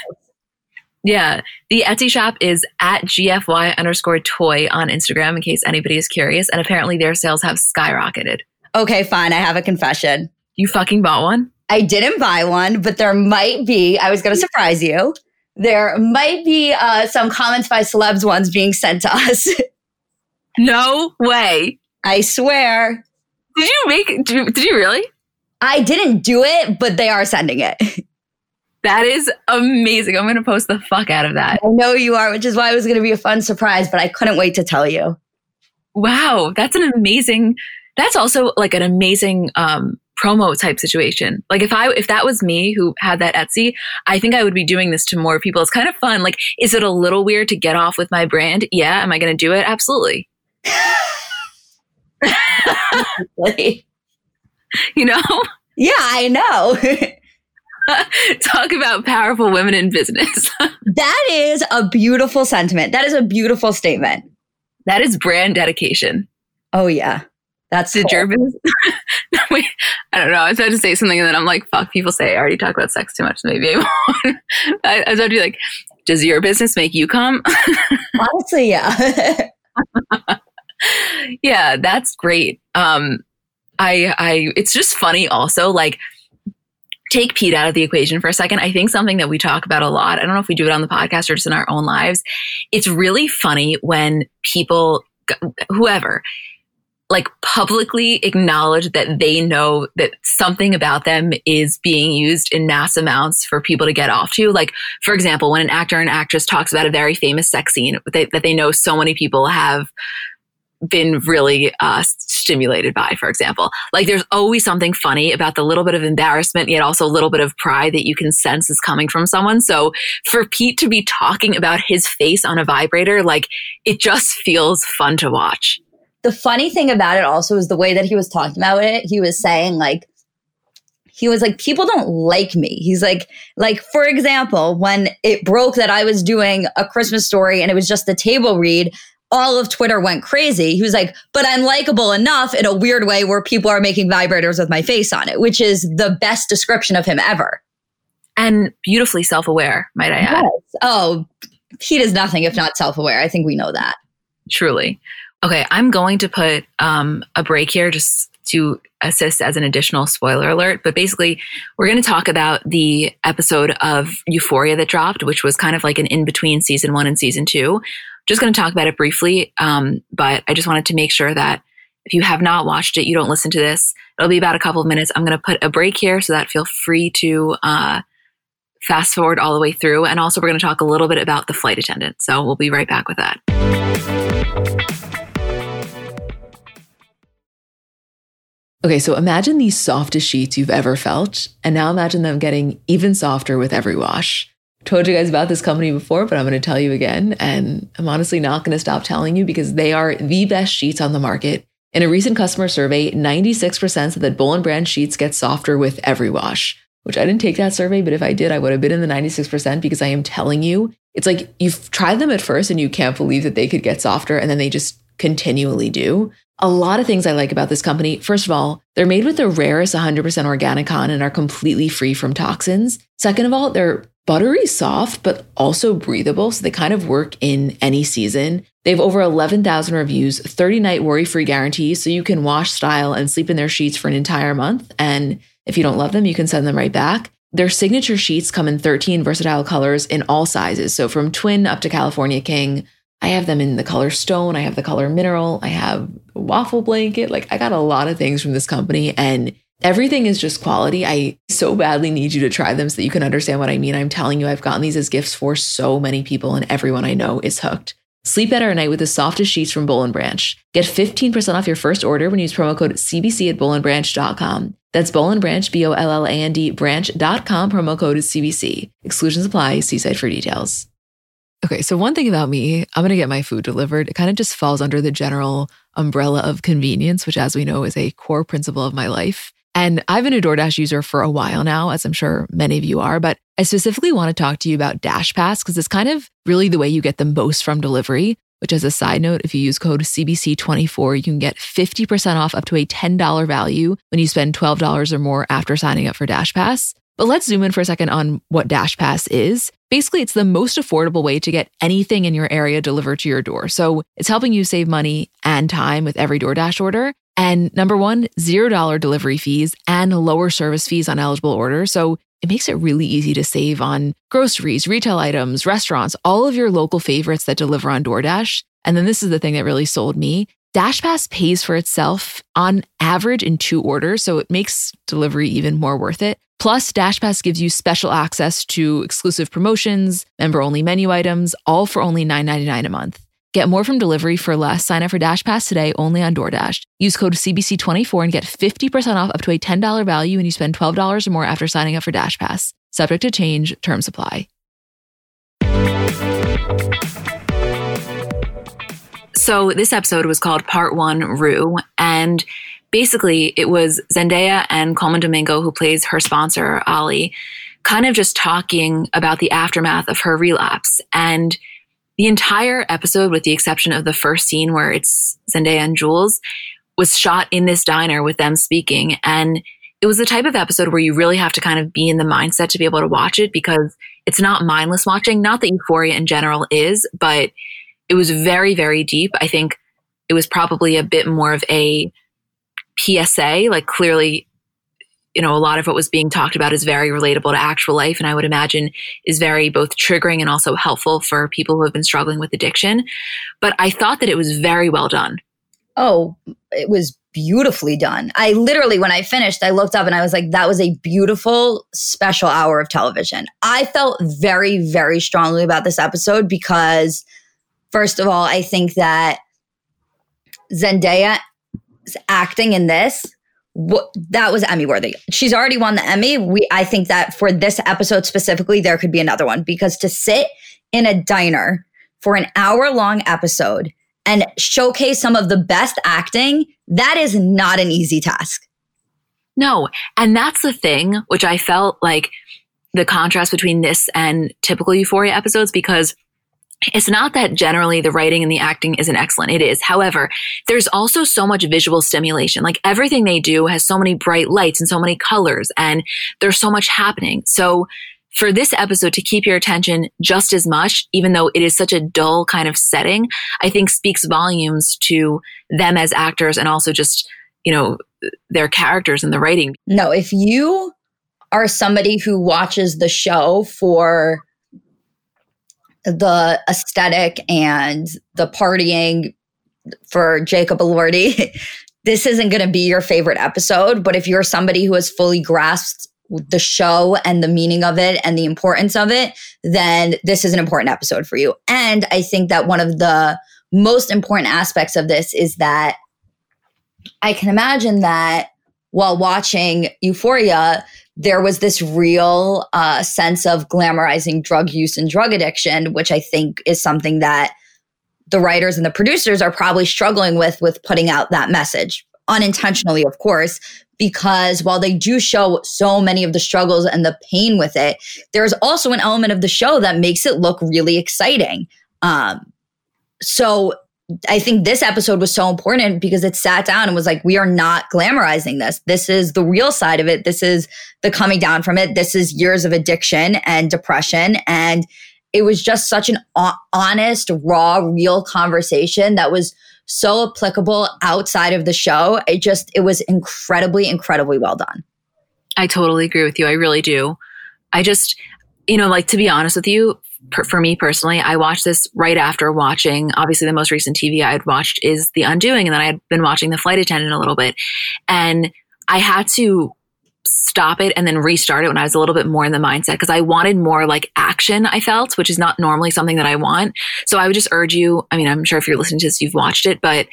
<laughs> yeah. The Etsy shop is at GFY underscore toy on Instagram in case anybody is curious. And apparently their sales have skyrocketed. Okay, fine. I have a confession. You fucking bought one? I didn't buy one, but there might be, I was going to surprise you. There might be uh, some comments by celebs ones being sent to us. <laughs> no way. I swear. Did you make, did you, did you really? I didn't do it, but they are sending it. <laughs> That is amazing. I'm going to post the fuck out of that. I know you are, which is why it was going to be a fun surprise, but I couldn't wait to tell you. Wow, that's an amazing. That's also like an amazing um, promo type situation. Like if I if that was me who had that Etsy, I think I would be doing this to more people. It's kind of fun. Like is it a little weird to get off with my brand? Yeah, am I going to do it? Absolutely. you know? Yeah, I know. <laughs> Talk about powerful women in business. <laughs> that is a beautiful sentiment. That is a beautiful statement. That is brand dedication. Oh yeah. That's the cool. <laughs> I don't know. I was about to say something, and then I'm like, "Fuck!" People say I already talk about sex too much. Maybe I won't. <laughs> I, I was about to be like, "Does your business make you come?" <laughs> Honestly, yeah. yeah, that's great. Um, I, I, it's just funny. Also, like, take Pete out of the equation for a second. I think something that we talk about a lot. I don't know if we do it on the podcast or just in our own lives. It's really funny when people, whoever like publicly acknowledge that they know that something about them is being used in mass amounts for people to get off to. Like, for example, when an actor and actress talks about a very famous sex scene that they, know so many people have been really uh, stimulated by, for example. Like there's always something funny about the little bit of embarrassment, yet also a little bit of pride that you can sense is coming from someone. So for Pete to be talking about his face on a vibrator, like it just feels fun to watch. The funny thing about it also is the way that he was talking about it. He was saying like, he was like people don't like me he's like like for example when it broke that i was doing a christmas story and it was just the table read all of Twitter went crazy. He was like, but I'm likable enough in a weird way where people are making vibrators with my face on it, which is the best description of him ever. And beautifully self aware, might I add. Yes. Oh, he does nothing if not self aware. I think we know that. Truly. Okay, I'm going to put um, a break here just to assist as an additional spoiler alert. But basically, we're going to talk about the episode of Euphoria that dropped, which was kind of like an in between season one and season two just going to talk about it briefly, um, but I just wanted to make sure that if you have not watched it, you don't listen to this. It'll be about a couple of minutes. I'm going to put a break here so that feel free to uh, fast forward all the way through. And also, we're going to talk a little bit about the flight attendant. So we'll be right back with that. Okay, so imagine the softest sheets you've ever felt, and now imagine them getting even softer with every wash told you guys about this company before, but I'm going to tell you again. And I'm honestly not going to stop telling you because they are the best sheets on the market. In a recent customer survey, 96% said that Boll brand sheets get softer with every wash, which I didn't take that survey, but if I did, I would have been in the 96% because I am telling you, it's like you've tried them at first and you can't believe that they could get softer and then they just continually do. A lot of things I like about this company. First of all, they're made with the rarest 100% organic cotton and are completely free from toxins. Second of all, they're buttery soft, but also breathable. So they kind of work in any season. They have over 11,000 reviews, 30 night worry free guarantees. So you can wash, style, and sleep in their sheets for an entire month. And if you don't love them, you can send them right back. Their signature sheets come in 13 versatile colors in all sizes. So from twin up to California King. I have them in the color stone. I have the color mineral. I have waffle blanket. Like I got a lot of things from this company and Everything is just quality. I so badly need you to try them so that you can understand what I mean. I'm telling you, I've gotten these as gifts for so many people, and everyone I know is hooked. Sleep better at night with the softest sheets from Boll and Branch. Get 15% off your first order when you use promo code CBC at bollandbranch.com. That's Boll and Branch, B O L L A N D, branch.com. Promo code is CBC. Exclusions apply. See site for details. Okay, so one thing about me, I'm going to get my food delivered. It kind of just falls under the general umbrella of convenience, which, as we know, is a core principle of my life. And I've been a DoorDash user for a while now, as I'm sure many of you are, but I specifically want to talk to you about Dash Pass because it's kind of really the way you get the most from delivery. Which, as a side note, if you use code CBC24, you can get 50% off up to a $10 value when you spend $12 or more after signing up for Dash Pass. But let's zoom in for a second on what Dash Pass is. Basically, it's the most affordable way to get anything in your area delivered to your door. So it's helping you save money and time with every DoorDash order. And number one, $0 delivery fees and lower service fees on eligible orders. So it makes it really easy to save on groceries, retail items, restaurants, all of your local favorites that deliver on DoorDash. And then this is the thing that really sold me. DashPass pays for itself on average in two orders, so it makes delivery even more worth it. Plus, DashPass gives you special access to exclusive promotions, member only menu items, all for only $9.99 a month. Get more from delivery for less. Sign up for Dash Pass today only on DoorDash. Use code CBC24 and get 50% off up to a $10 value when you spend $12 or more after signing up for Dash Pass. Subject to change, terms apply. So, this episode was called Part One Rue. And basically, it was Zendaya and Colman Domingo, who plays her sponsor, Ali, kind of just talking about the aftermath of her relapse. And the entire episode, with the exception of the first scene where it's Zendaya and Jules, was shot in this diner with them speaking. And it was the type of episode where you really have to kind of be in the mindset to be able to watch it because it's not mindless watching. Not that Euphoria in general is, but it was very, very deep. I think it was probably a bit more of a PSA. Like clearly you know, a lot of what was being talked about is very relatable to actual life. And I would imagine is very both triggering and also helpful for people who have been struggling with addiction. But I thought that it was very well done. Oh, it was beautifully done. I literally, when I finished, I looked up and I was like, that was a beautiful special hour of television. I felt very, very strongly about this episode because, first of all, I think that Zendaya acting in this that was Emmy worthy. She's already won the Emmy. We I think that for this episode specifically there could be another one because to sit in a diner for an hour long episode and showcase some of the best acting, that is not an easy task. No, and that's the thing which I felt like the contrast between this and typical Euphoria episodes because it's not that generally the writing and the acting isn't excellent. It is. However, there's also so much visual stimulation. Like everything they do has so many bright lights and so many colors and there's so much happening. So for this episode to keep your attention just as much, even though it is such a dull kind of setting, I think speaks volumes to them as actors and also just, you know, their characters and the writing. No, if you are somebody who watches the show for the aesthetic and the partying for Jacob Elordi, <laughs> this isn't going to be your favorite episode. But if you're somebody who has fully grasped the show and the meaning of it and the importance of it, then this is an important episode for you. And I think that one of the most important aspects of this is that I can imagine that while watching Euphoria, there was this real uh, sense of glamorizing drug use and drug addiction, which I think is something that the writers and the producers are probably struggling with with putting out that message unintentionally, of course, because while they do show so many of the struggles and the pain with it, there's also an element of the show that makes it look really exciting. Um, so I think this episode was so important because it sat down and was like, we are not glamorizing this. This is the real side of it. This is the coming down from it. This is years of addiction and depression. And it was just such an honest, raw, real conversation that was so applicable outside of the show. It just, it was incredibly, incredibly well done. I totally agree with you. I really do. I just, you know, like to be honest with you, per, for me personally, I watched this right after watching, obviously, the most recent TV I had watched is The Undoing. And then I had been watching The Flight Attendant a little bit. And I had to stop it and then restart it when I was a little bit more in the mindset because I wanted more like action, I felt, which is not normally something that I want. So I would just urge you, I mean, I'm sure if you're listening to this, you've watched it, but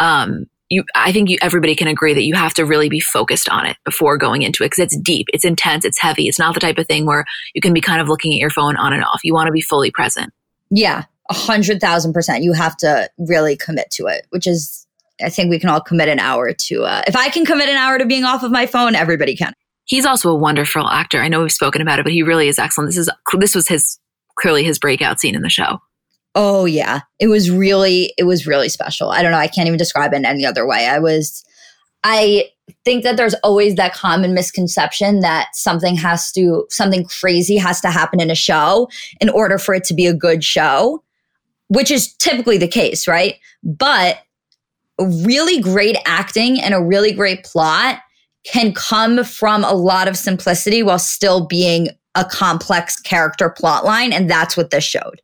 um, you, I think you, everybody can agree that you have to really be focused on it before going into it because it's deep, it's intense, it's heavy. It's not the type of thing where you can be kind of looking at your phone on and off. You want to be fully present. Yeah, a hundred thousand percent. You have to really commit to it, which is, I think we can all commit an hour to. Uh, if I can commit an hour to being off of my phone, everybody can. He's also a wonderful actor. I know we've spoken about it, but he really is excellent. This is this was his clearly his breakout scene in the show. Oh yeah. It was really it was really special. I don't know, I can't even describe it in any other way. I was I think that there's always that common misconception that something has to something crazy has to happen in a show in order for it to be a good show, which is typically the case, right? But really great acting and a really great plot can come from a lot of simplicity while still being a complex character plot line and that's what this showed.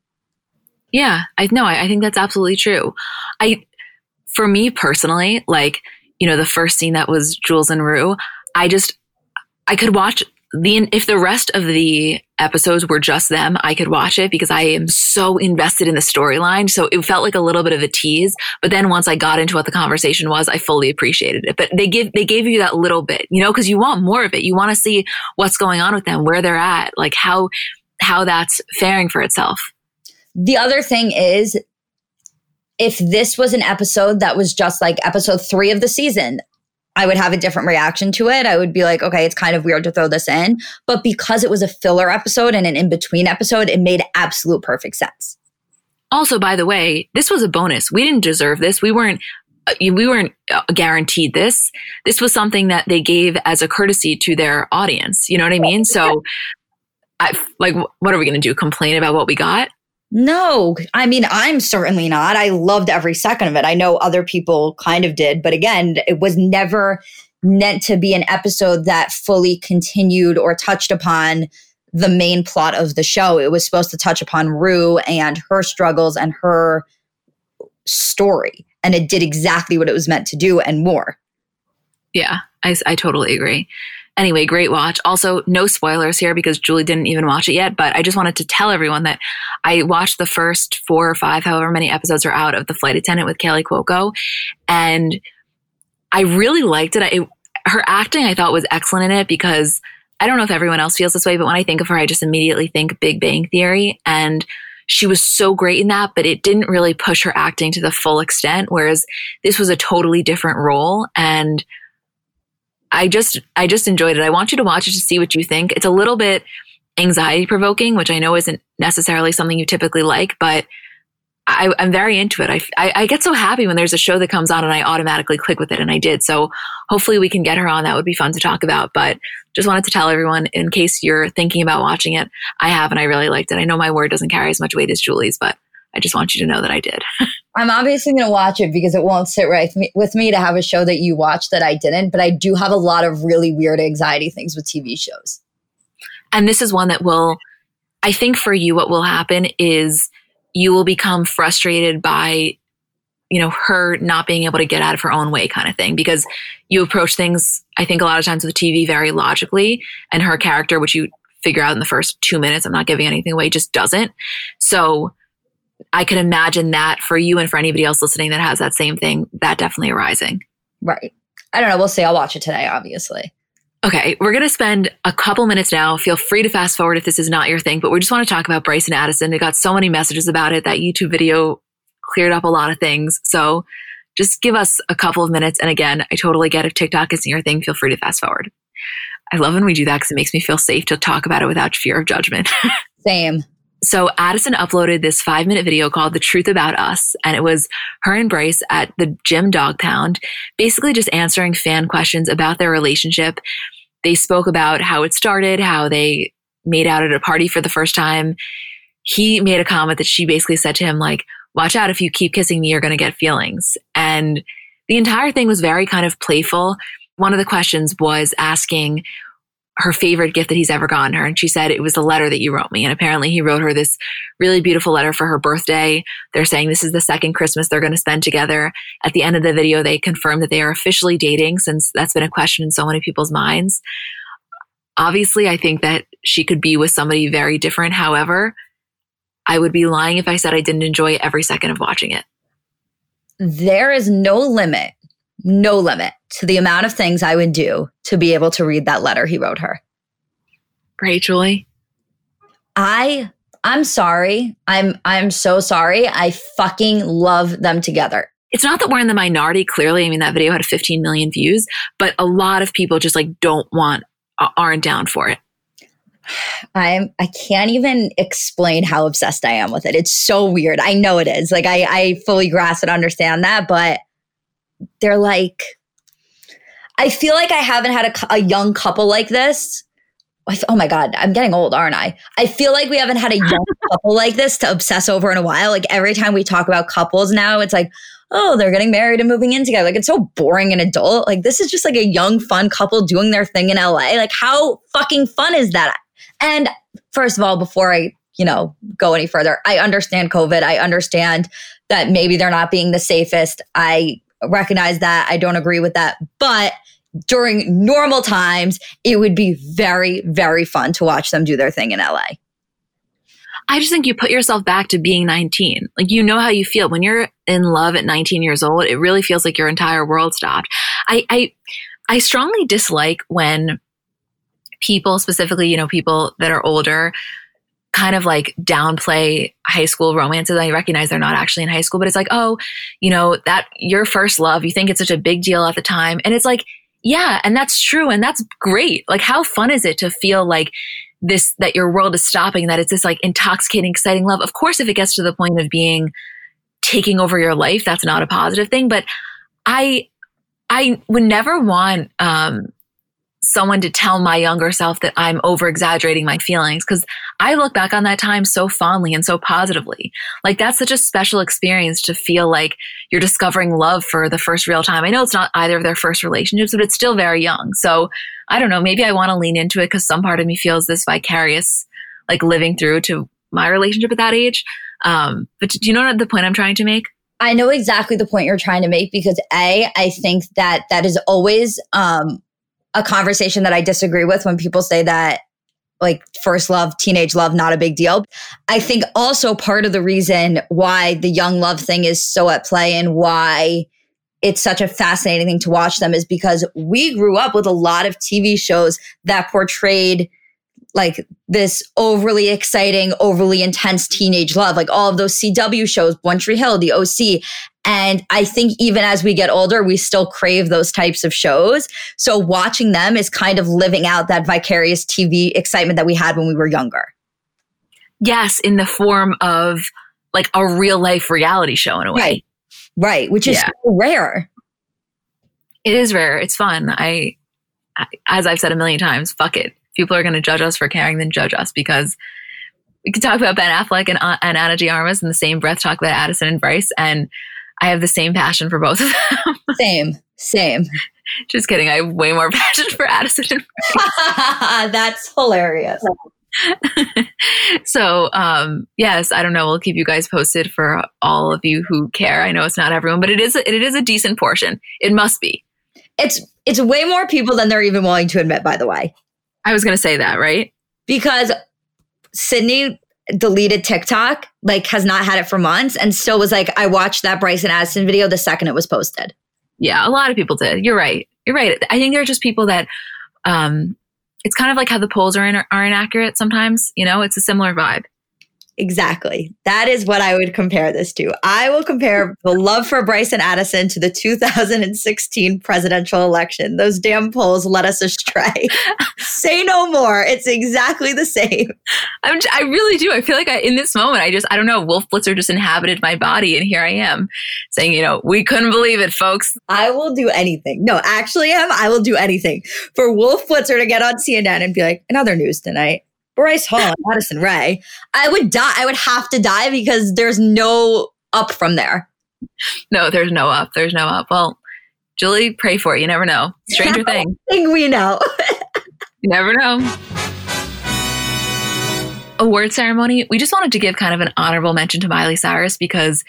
Yeah, I know. I, I think that's absolutely true. I, for me personally, like, you know, the first scene that was Jules and Rue, I just, I could watch the, if the rest of the episodes were just them, I could watch it because I am so invested in the storyline. So it felt like a little bit of a tease. But then once I got into what the conversation was, I fully appreciated it. But they give, they gave you that little bit, you know, cause you want more of it. You want to see what's going on with them, where they're at, like how, how that's faring for itself. The other thing is, if this was an episode that was just like episode three of the season, I would have a different reaction to it. I would be like, okay, it's kind of weird to throw this in. But because it was a filler episode and an in between episode, it made absolute perfect sense. Also, by the way, this was a bonus. We didn't deserve this. We weren't uh, we weren't uh, guaranteed this. This was something that they gave as a courtesy to their audience. You know what I mean? So, I, like, what are we going to do? Complain about what we got? No, I mean, I'm certainly not. I loved every second of it. I know other people kind of did, but again, it was never meant to be an episode that fully continued or touched upon the main plot of the show. It was supposed to touch upon Rue and her struggles and her story. And it did exactly what it was meant to do and more. Yeah, I, I totally agree. Anyway, great watch. Also, no spoilers here because Julie didn't even watch it yet, but I just wanted to tell everyone that I watched the first four or five, however many episodes are out of The Flight Attendant with Kaley Cuoco, and I really liked it. I, her acting, I thought, was excellent in it because I don't know if everyone else feels this way, but when I think of her, I just immediately think Big Bang Theory. And she was so great in that, but it didn't really push her acting to the full extent. Whereas this was a totally different role. And I just, I just enjoyed it. I want you to watch it to see what you think. It's a little bit anxiety provoking, which I know isn't necessarily something you typically like, but I, am very into it. I, I, I, get so happy when there's a show that comes on and I automatically click with it, and I did. So hopefully we can get her on. That would be fun to talk about. But just wanted to tell everyone in case you're thinking about watching it, I have and I really liked it. I know my word doesn't carry as much weight as Julie's, but I just want you to know that I did. <laughs> I'm obviously going to watch it because it won't sit right with me to have a show that you watched that I didn't. But I do have a lot of really weird anxiety things with TV shows. And this is one that will, I think for you, what will happen is you will become frustrated by you know her not being able to get out of her own way kind of thing because you approach things i think a lot of times with tv very logically and her character which you figure out in the first two minutes i'm not giving anything away just doesn't so i can imagine that for you and for anybody else listening that has that same thing that definitely arising right i don't know we'll see i'll watch it today obviously Okay, we're going to spend a couple minutes now. Feel free to fast forward if this is not your thing, but we just want to talk about Bryce and Addison. It got so many messages about it. That YouTube video cleared up a lot of things. So just give us a couple of minutes. And again, I totally get if TikTok isn't your thing, feel free to fast forward. I love when we do that because it makes me feel safe to talk about it without fear of judgment. <laughs> Same. So Addison uploaded this five minute video called The Truth About Us. And it was her and Bryce at the gym dog pound, basically just answering fan questions about their relationship. They spoke about how it started, how they made out at a party for the first time. He made a comment that she basically said to him, like, watch out if you keep kissing me, you're going to get feelings. And the entire thing was very kind of playful. One of the questions was asking, her favorite gift that he's ever gotten her. And she said it was the letter that you wrote me. And apparently he wrote her this really beautiful letter for her birthday. They're saying this is the second Christmas they're going to spend together. At the end of the video, they confirm that they are officially dating since that's been a question in so many people's minds. Obviously, I think that she could be with somebody very different. However, I would be lying if I said I didn't enjoy every second of watching it. There is no limit no limit to the amount of things I would do to be able to read that letter he wrote her. Great, Julie. I I'm sorry. I'm I'm so sorry. I fucking love them together. It's not that we're in the minority, clearly. I mean, that video had 15 million views, but a lot of people just like don't want, aren't down for it. <sighs> I'm I can't even explain how obsessed I am with it. It's so weird. I know it is. Like I I fully grasp and understand that, but they're like, I feel like I haven't had a, a young couple like this. oh my God, I'm getting old, aren't I? I feel like we haven't had a young <laughs> couple like this to obsess over in a while. Like every time we talk about couples now, it's like, oh, they're getting married and moving in together. Like it's so boring and adult. Like this is just like a young, fun couple doing their thing in LA. Like how fucking fun is that? And first of all, before I, you know, go any further, I understand COVID. I understand that maybe they're not being the safest. I recognize that. I don't agree with that. But during normal times, it would be very, very fun to watch them do their thing in LA. I just think you put yourself back to being 19. Like, you know how you feel when you're in love at 19 years old. It really feels like your entire world stopped. I, I, I strongly dislike when people, specifically, you know, people that are older, kind of like downplay high school romances. I recognize they're not actually in high school, but it's like, oh, you know, that your first love, you think it's such a big deal at the time. And it's like, yeah, and that's true. And that's great. Like, how fun is it to feel like this, that your world is stopping, that it's this like intoxicating, exciting love? Of course, if it gets to the point of being taking over your life, that's not a positive thing. But I, I would never want, um, someone to tell my younger self that I'm over exaggerating my feelings because I look back on that time so fondly and so positively. Like that's such a special experience to feel like you're discovering love for the first real time. I know it's not either of their first relationships, but it's still very young. So I don't know. Maybe I want to lean into it because some part of me feels this vicarious, like living through to my relationship at that age. Um, but do you know what the point I'm trying to make? I know exactly the point you're trying to make because A, I think that that is always um, a conversation that I disagree with when people say that like first love, teenage love, not a big deal. I think also part of the reason why the young love thing is so at play and why it's such a fascinating thing to watch them is because we grew up with a lot of TV shows that portrayed like this overly exciting, overly intense teenage love, like all of those CW shows, One Tree Hill, The OC. And I think even as we get older, we still crave those types of shows. So watching them is kind of living out that vicarious TV excitement that we had when we were younger. Yes, in the form of like a real life reality show in a way. Right. Right. Which is yeah. so rare. It is rare. It's fun. I, I as I've said a million times, fuck it If people are going to judge us for caring then judge us because we can talk about Ben Affleck and, uh, and Ana de Armas in the same breath, talk about Addison and Bryce. And I have the same passion for both of them. <laughs> same, same. Just kidding. I have way more <laughs> passion for Addison and <laughs> That's hilarious. so um, yes i don't know we'll keep you guys posted for all of you who care i know it's not everyone but it is it is a decent portion it must be it's it's way more people than they're even willing to admit by the way I was going to say that, right? Because Sydney deleted TikTok, like has not had it for months, and still was like, I watched that Bryce and Addison video the second it was posted. Yeah, a lot of people did. You're right. You're right. I think there are just people that um it's kind of like how the polls are in, are inaccurate sometimes, you know, it's a similar vibe. Exactly. That is what I would compare this to. I will compare the love for Bryce and Addison to the 2016 presidential election. Those damn polls led us astray. <laughs> Say no more. It's exactly the same. I'm, I really do. I feel like I, in this moment, I just, I don't know, Wolf Blitzer just inhabited my body. And here I am saying, you know, we couldn't believe it, folks. I will do anything. No, actually, Em, I will do anything for Wolf Blitzer to get on CNN and be like, another news tonight. Bryce Hall and Addison Rae, I would die. I would have to die because there's no up from there. No, there's no up. There's no up. Well, Julie, pray for it. You never know. Stranger <laughs> thing. think we know. you never know. Award ceremony. We just wanted to give kind of an honorable mention to Miley Cyrus because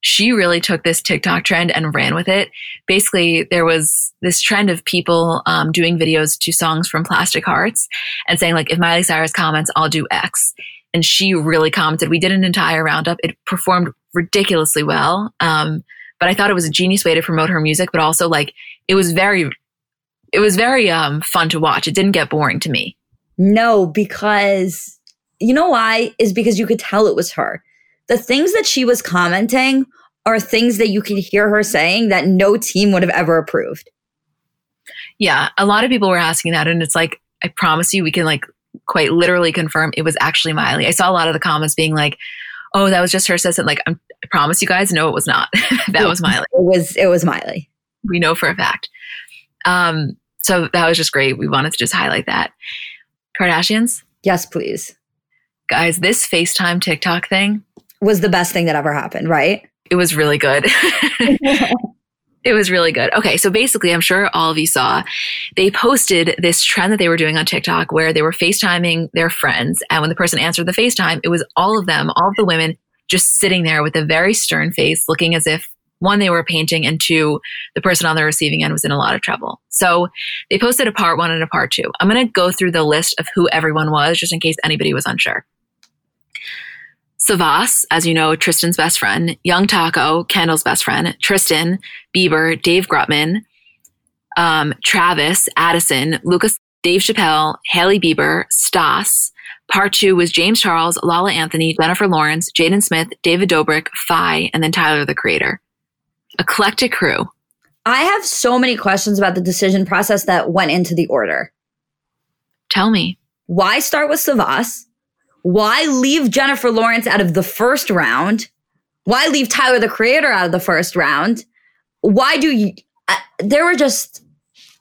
she really took this TikTok trend and ran with it. Basically, there was this trend of people um, doing videos to songs from Plastic Hearts and saying, like, if Miley Cyrus comments, I'll do X. And she really commented. We did an entire roundup. It performed ridiculously well. Um, but I thought it was a genius way to promote her music, but also like it was very, it was very um, fun to watch. It didn't get boring to me. No, because you know why? Is because you could tell it was her the things that she was commenting are things that you can hear her saying that no team would have ever approved. Yeah, a lot of people were asking that, and it's like, I promise you, we can like quite literally confirm it was actually Miley. I saw a lot of the comments being like, "Oh, that was just her assistant." Like, I promise you guys, no, it was not. <laughs> that was Miley. It was. It was Miley. We know for a fact. Um, so that was just great. We wanted to just highlight that. Kardashians. Yes, please. Guys, this FaceTime TikTok thing was the best thing that ever happened, right? It was really good. <laughs> <laughs> it was really good. Okay, so basically, I'm sure all of you saw they posted this trend that they were doing on TikTok where they were FaceTiming their friends. And when the person answered the FaceTime, it was all of them, all of the women just sitting there with a very stern face, looking as if one, they were painting, and two, the person on the receiving end was in a lot of trouble. So they posted a part one and a part two. I'm going to go through the list of who everyone was just in case anybody was unsure. Savas, as you know, Tristan's best friend, Young Taco, Kendall's best friend, Tristan, Bieber, Dave Grutman, um, Travis, Addison, Lucas, Dave Chappelle, Hailey Bieber, Stas. Part two was James Charles, Lala Anthony, Jennifer Lawrence, Jaden Smith, David Dobrik, Fai, and then Tyler the Creator. Eclectic crew. I have so many questions about the decision process that went into the order. Tell me. Why start with Savas? Why leave Jennifer Lawrence out of the first round? Why leave Tyler the Creator out of the first round? Why do you? I, there were just,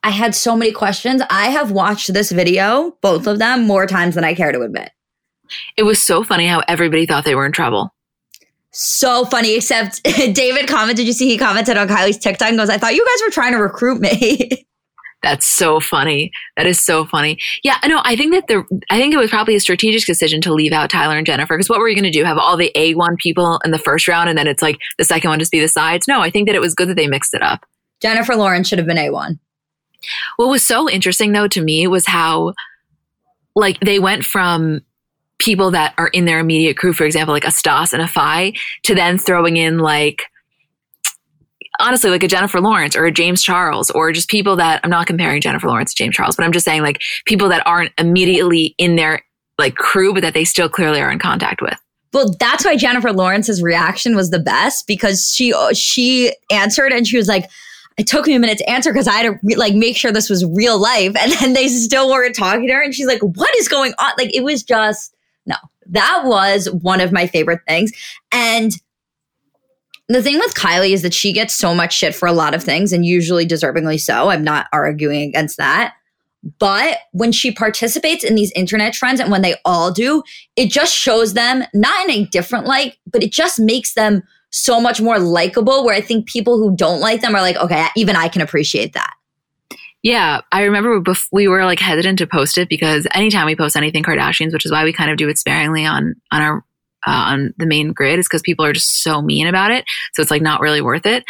I had so many questions. I have watched this video, both of them, more times than I care to admit. It was so funny how everybody thought they were in trouble. So funny, except <laughs> David commented. Did you see he commented on Kylie's TikTok and goes, I thought you guys were trying to recruit me. <laughs> That's so funny. That is so funny. Yeah, no, I think that the I think it was probably a strategic decision to leave out Tyler and Jennifer because what were you going to do? Have all the A one people in the first round and then it's like the second one just be the sides? No, I think that it was good that they mixed it up. Jennifer Lawrence should have been A one. What was so interesting though to me was how like they went from people that are in their immediate crew, for example, like a Stas and a Fai, to then throwing in like honestly like a Jennifer Lawrence or a James Charles or just people that I'm not comparing Jennifer Lawrence to James Charles, but I'm just saying like people that aren't immediately in their like crew, but that they still clearly are in contact with. Well, that's why Jennifer Lawrence's reaction was the best because she she answered and she was like, "It took me a minute to answer because I had to like make sure this was real life." And then they still weren't talking to her, and she's like, "What is going on?" Like it was just no. That was one of my favorite things, and the thing with Kylie is that she gets so much shit for a lot of things, and usually deservingly so. I'm not arguing against that. But when she participates in these internet trends and when they all do, it just shows them not in a different light, but it just makes them so much more likable. Where I think people who don't like them are like, okay, even I can appreciate that. Yeah, I remember we were like hesitant to post it because anytime we post anything Kardashians, which is why we kind of do it sparingly on on our uh, on the main grid is because people are just so mean about it. So it's like not really worth it.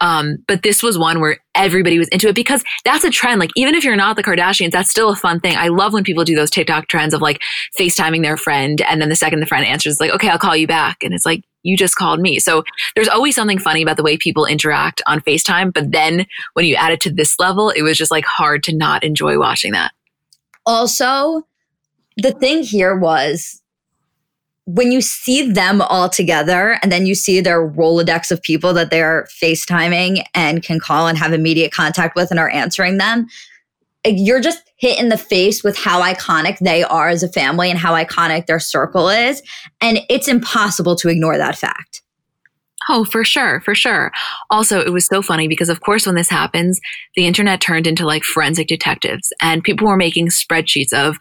Um, but this was one where everybody was into it because that's a trend. Like even if you're not the Kardashians, that's still a fun thing. I love when people do those TikTok trends of like FaceTiming their friend. And then the second the friend answers, like, okay, I'll call you back. And it's like, you just called me. So there's always something funny about the way people interact on FaceTime. But then when you add it to this level, it was just like hard to not enjoy watching that. Also, the thing here was when you see them all together and then you see their Rolodex of people that they're FaceTiming and can call and have immediate contact with and are answering them, eh, you're just hit in the face with how iconic they are as a family and how iconic their circle is. And it's impossible to ignore that fact. Oh, for sure, for sure. Also, it was so funny because, of course, when this happens, the internet turned into like forensic detectives and people were making spreadsheets of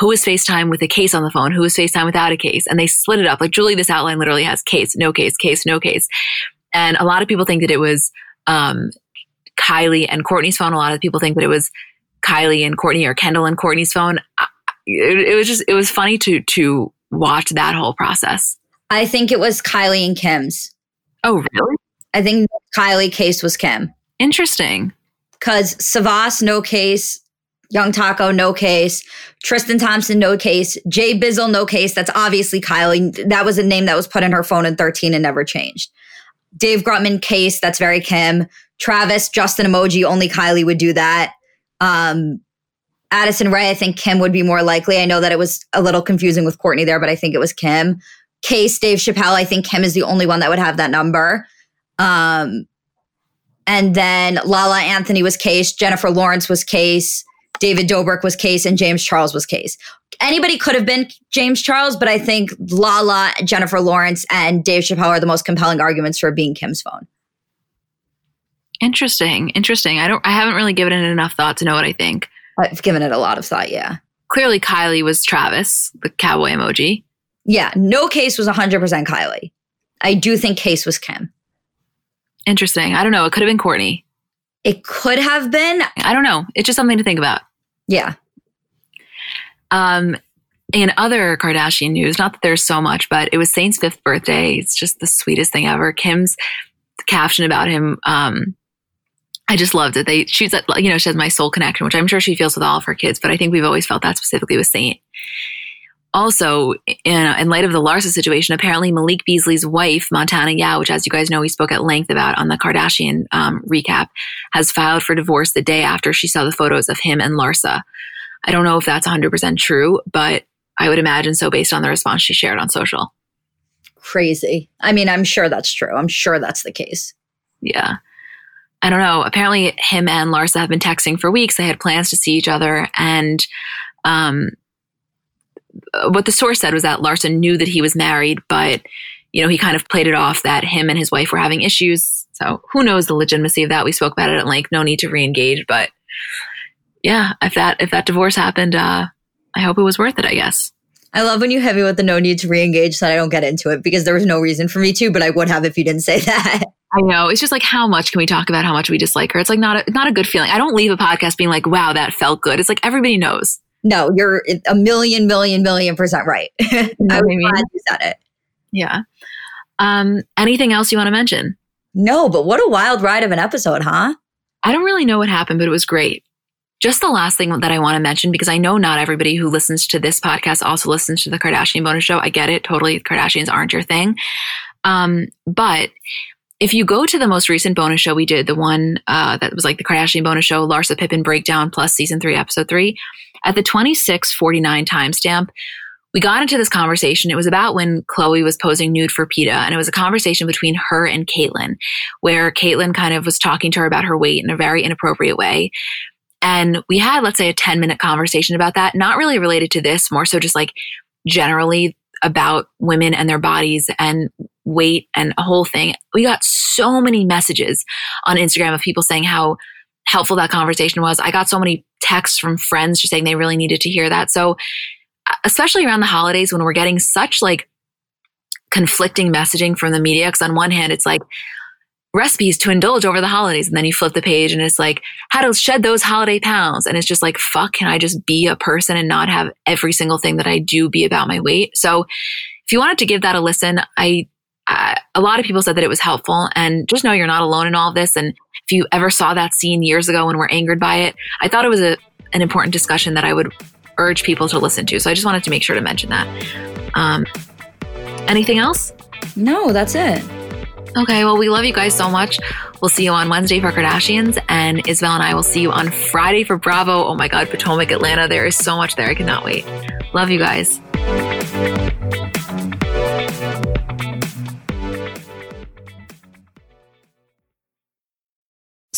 who was FaceTime with a case on the phone, who was FaceTime without a case. And they split it up. Like Julie, this outline literally has case, no case, case, no case. And a lot of people think that it was um, Kylie and Kourtney's phone. A lot of people think that it was Kylie and Kourtney or Kendall and Kourtney's phone. It, it was just, it was funny to, to watch that whole process. I think it was Kylie and Kim's. Oh, really? I think Kylie case was Kim. Interesting. Because Savas, no case. Young Taco, no case. Tristan Thompson, no case. Jay Bizzle, no case. That's obviously Kylie. That was a name that was put in her phone in 13 and never changed. Dave Grutman, case. That's very Kim. Travis, Justin emoji. Only Kylie would do that. Um, Addison Rae, I think Kim would be more likely. I know that it was a little confusing with Kourtney there, but I think it was Kim. Case, Dave Chappelle, I think Kim is the only one that would have that number. Um, and then Lala Anthony was case. Jennifer Lawrence was case. David Dobrik was case and James Charles was case. Anybody could have been James Charles, but I think Lala, Jennifer Lawrence, and Dave Chappelle are the most compelling arguments for being Kim's phone. Interesting. Interesting. I don't I haven't really given it enough thought to know what I think. I've given it a lot of thought, yeah. Clearly Kylie was Travis, the cowboy emoji. Yeah, no case was 100% Kylie. I do think case was Kim. Interesting. I don't know. It could have been Kourtney. It could have been. I don't know. It's just something to think about. Yeah. Um, in other Kardashian news, not that there's so much, but it was Saint's fifth birthday. It's just the sweetest thing ever. Kim's caption about him, um, I just loved it. They she's you know she has my soul connection, which I'm sure she feels with all of her kids, but I think we've always felt that specifically with Saint. Also, in, in light of the Larsa situation, apparently Malik Beasley's wife, Montana Yao, which as you guys know we spoke at length about on the Kardashian um, recap, has filed for divorce the day after she saw the photos of him and Larsa. I don't know if that's 100% true, but I would imagine so based on the response she shared on social. Crazy. I mean, I'm sure that's true. I'm sure that's the case. Yeah. I don't know. Apparently, him and Larsa have been texting for weeks. They had plans to see each other. And um, what the source said was that Larsa knew that he was married, but you know, he kind of played it off that him and his wife were having issues. So who knows the legitimacy of that? We spoke about it at length. No need to re-engage, but yeah, if that if that divorce happened, uh, I hope it was worth it. I guess. I love when you hit me with the no need to re-engage, so I don't get into it because there was no reason for me to, but I would have if you didn't say <laughs> that. I know. It's just like how much can we talk about how much we dislike her? It's like not a, not a good feeling. I don't leave a podcast being like, "Wow, that felt good." It's like everybody knows. No, you're a million, million, million percent right. <laughs> I was glad you said it. Yeah. Um, anything else you want to mention? No, but what a wild ride of an episode, huh? I don't really know what happened, but it was great. just the last thing that I want to mention, because I know not everybody who listens to this podcast also listens to the Kardashian bonus show. I get it. Totally. Kardashians aren't your thing. Um, but if you go to the most recent bonus show we did, the one uh, that was like the Kardashian bonus show, Larsa Pippen breakdown plus season three, episode three, at the 2649 timestamp, we got into this conversation. It was about when Khloé was posing nude for PETA, and it was a conversation between her and Caitlyn, where Caitlyn kind of was talking to her about her weight in a very inappropriate way. And we had, let's say, a 10 minute conversation about that, not really related to this, more so just like generally about women and their bodies and weight and a whole thing. We got so many messages on Instagram of people saying how helpful that conversation was. I got so many texts from friends just saying they really needed to hear that. So, uh, especially around the holidays when we're getting such like conflicting messaging from the media, because on one hand, it's like, recipes to indulge over the holidays. And then you flip the page and it's like, how to shed those holiday pounds. And it's just like, fuck, can I just be a person and not have every single thing that I do be about my weight? So if you wanted to give that a listen, I, uh, a lot of people said that it was helpful and just know you're not alone in all this. And if you ever saw that scene years ago and were angered by it, I thought it was a, an important discussion that I would urge people to listen to. So I just wanted to make sure to mention that. Um, anything else? No, that's it. Okay, well, we love you guys so much. We'll see you on Wednesday for Kardashians, and Isabel and I will see you on Friday for Bravo. Oh my God, Potomac, Atlanta. There is so much there. I cannot wait. Love you guys.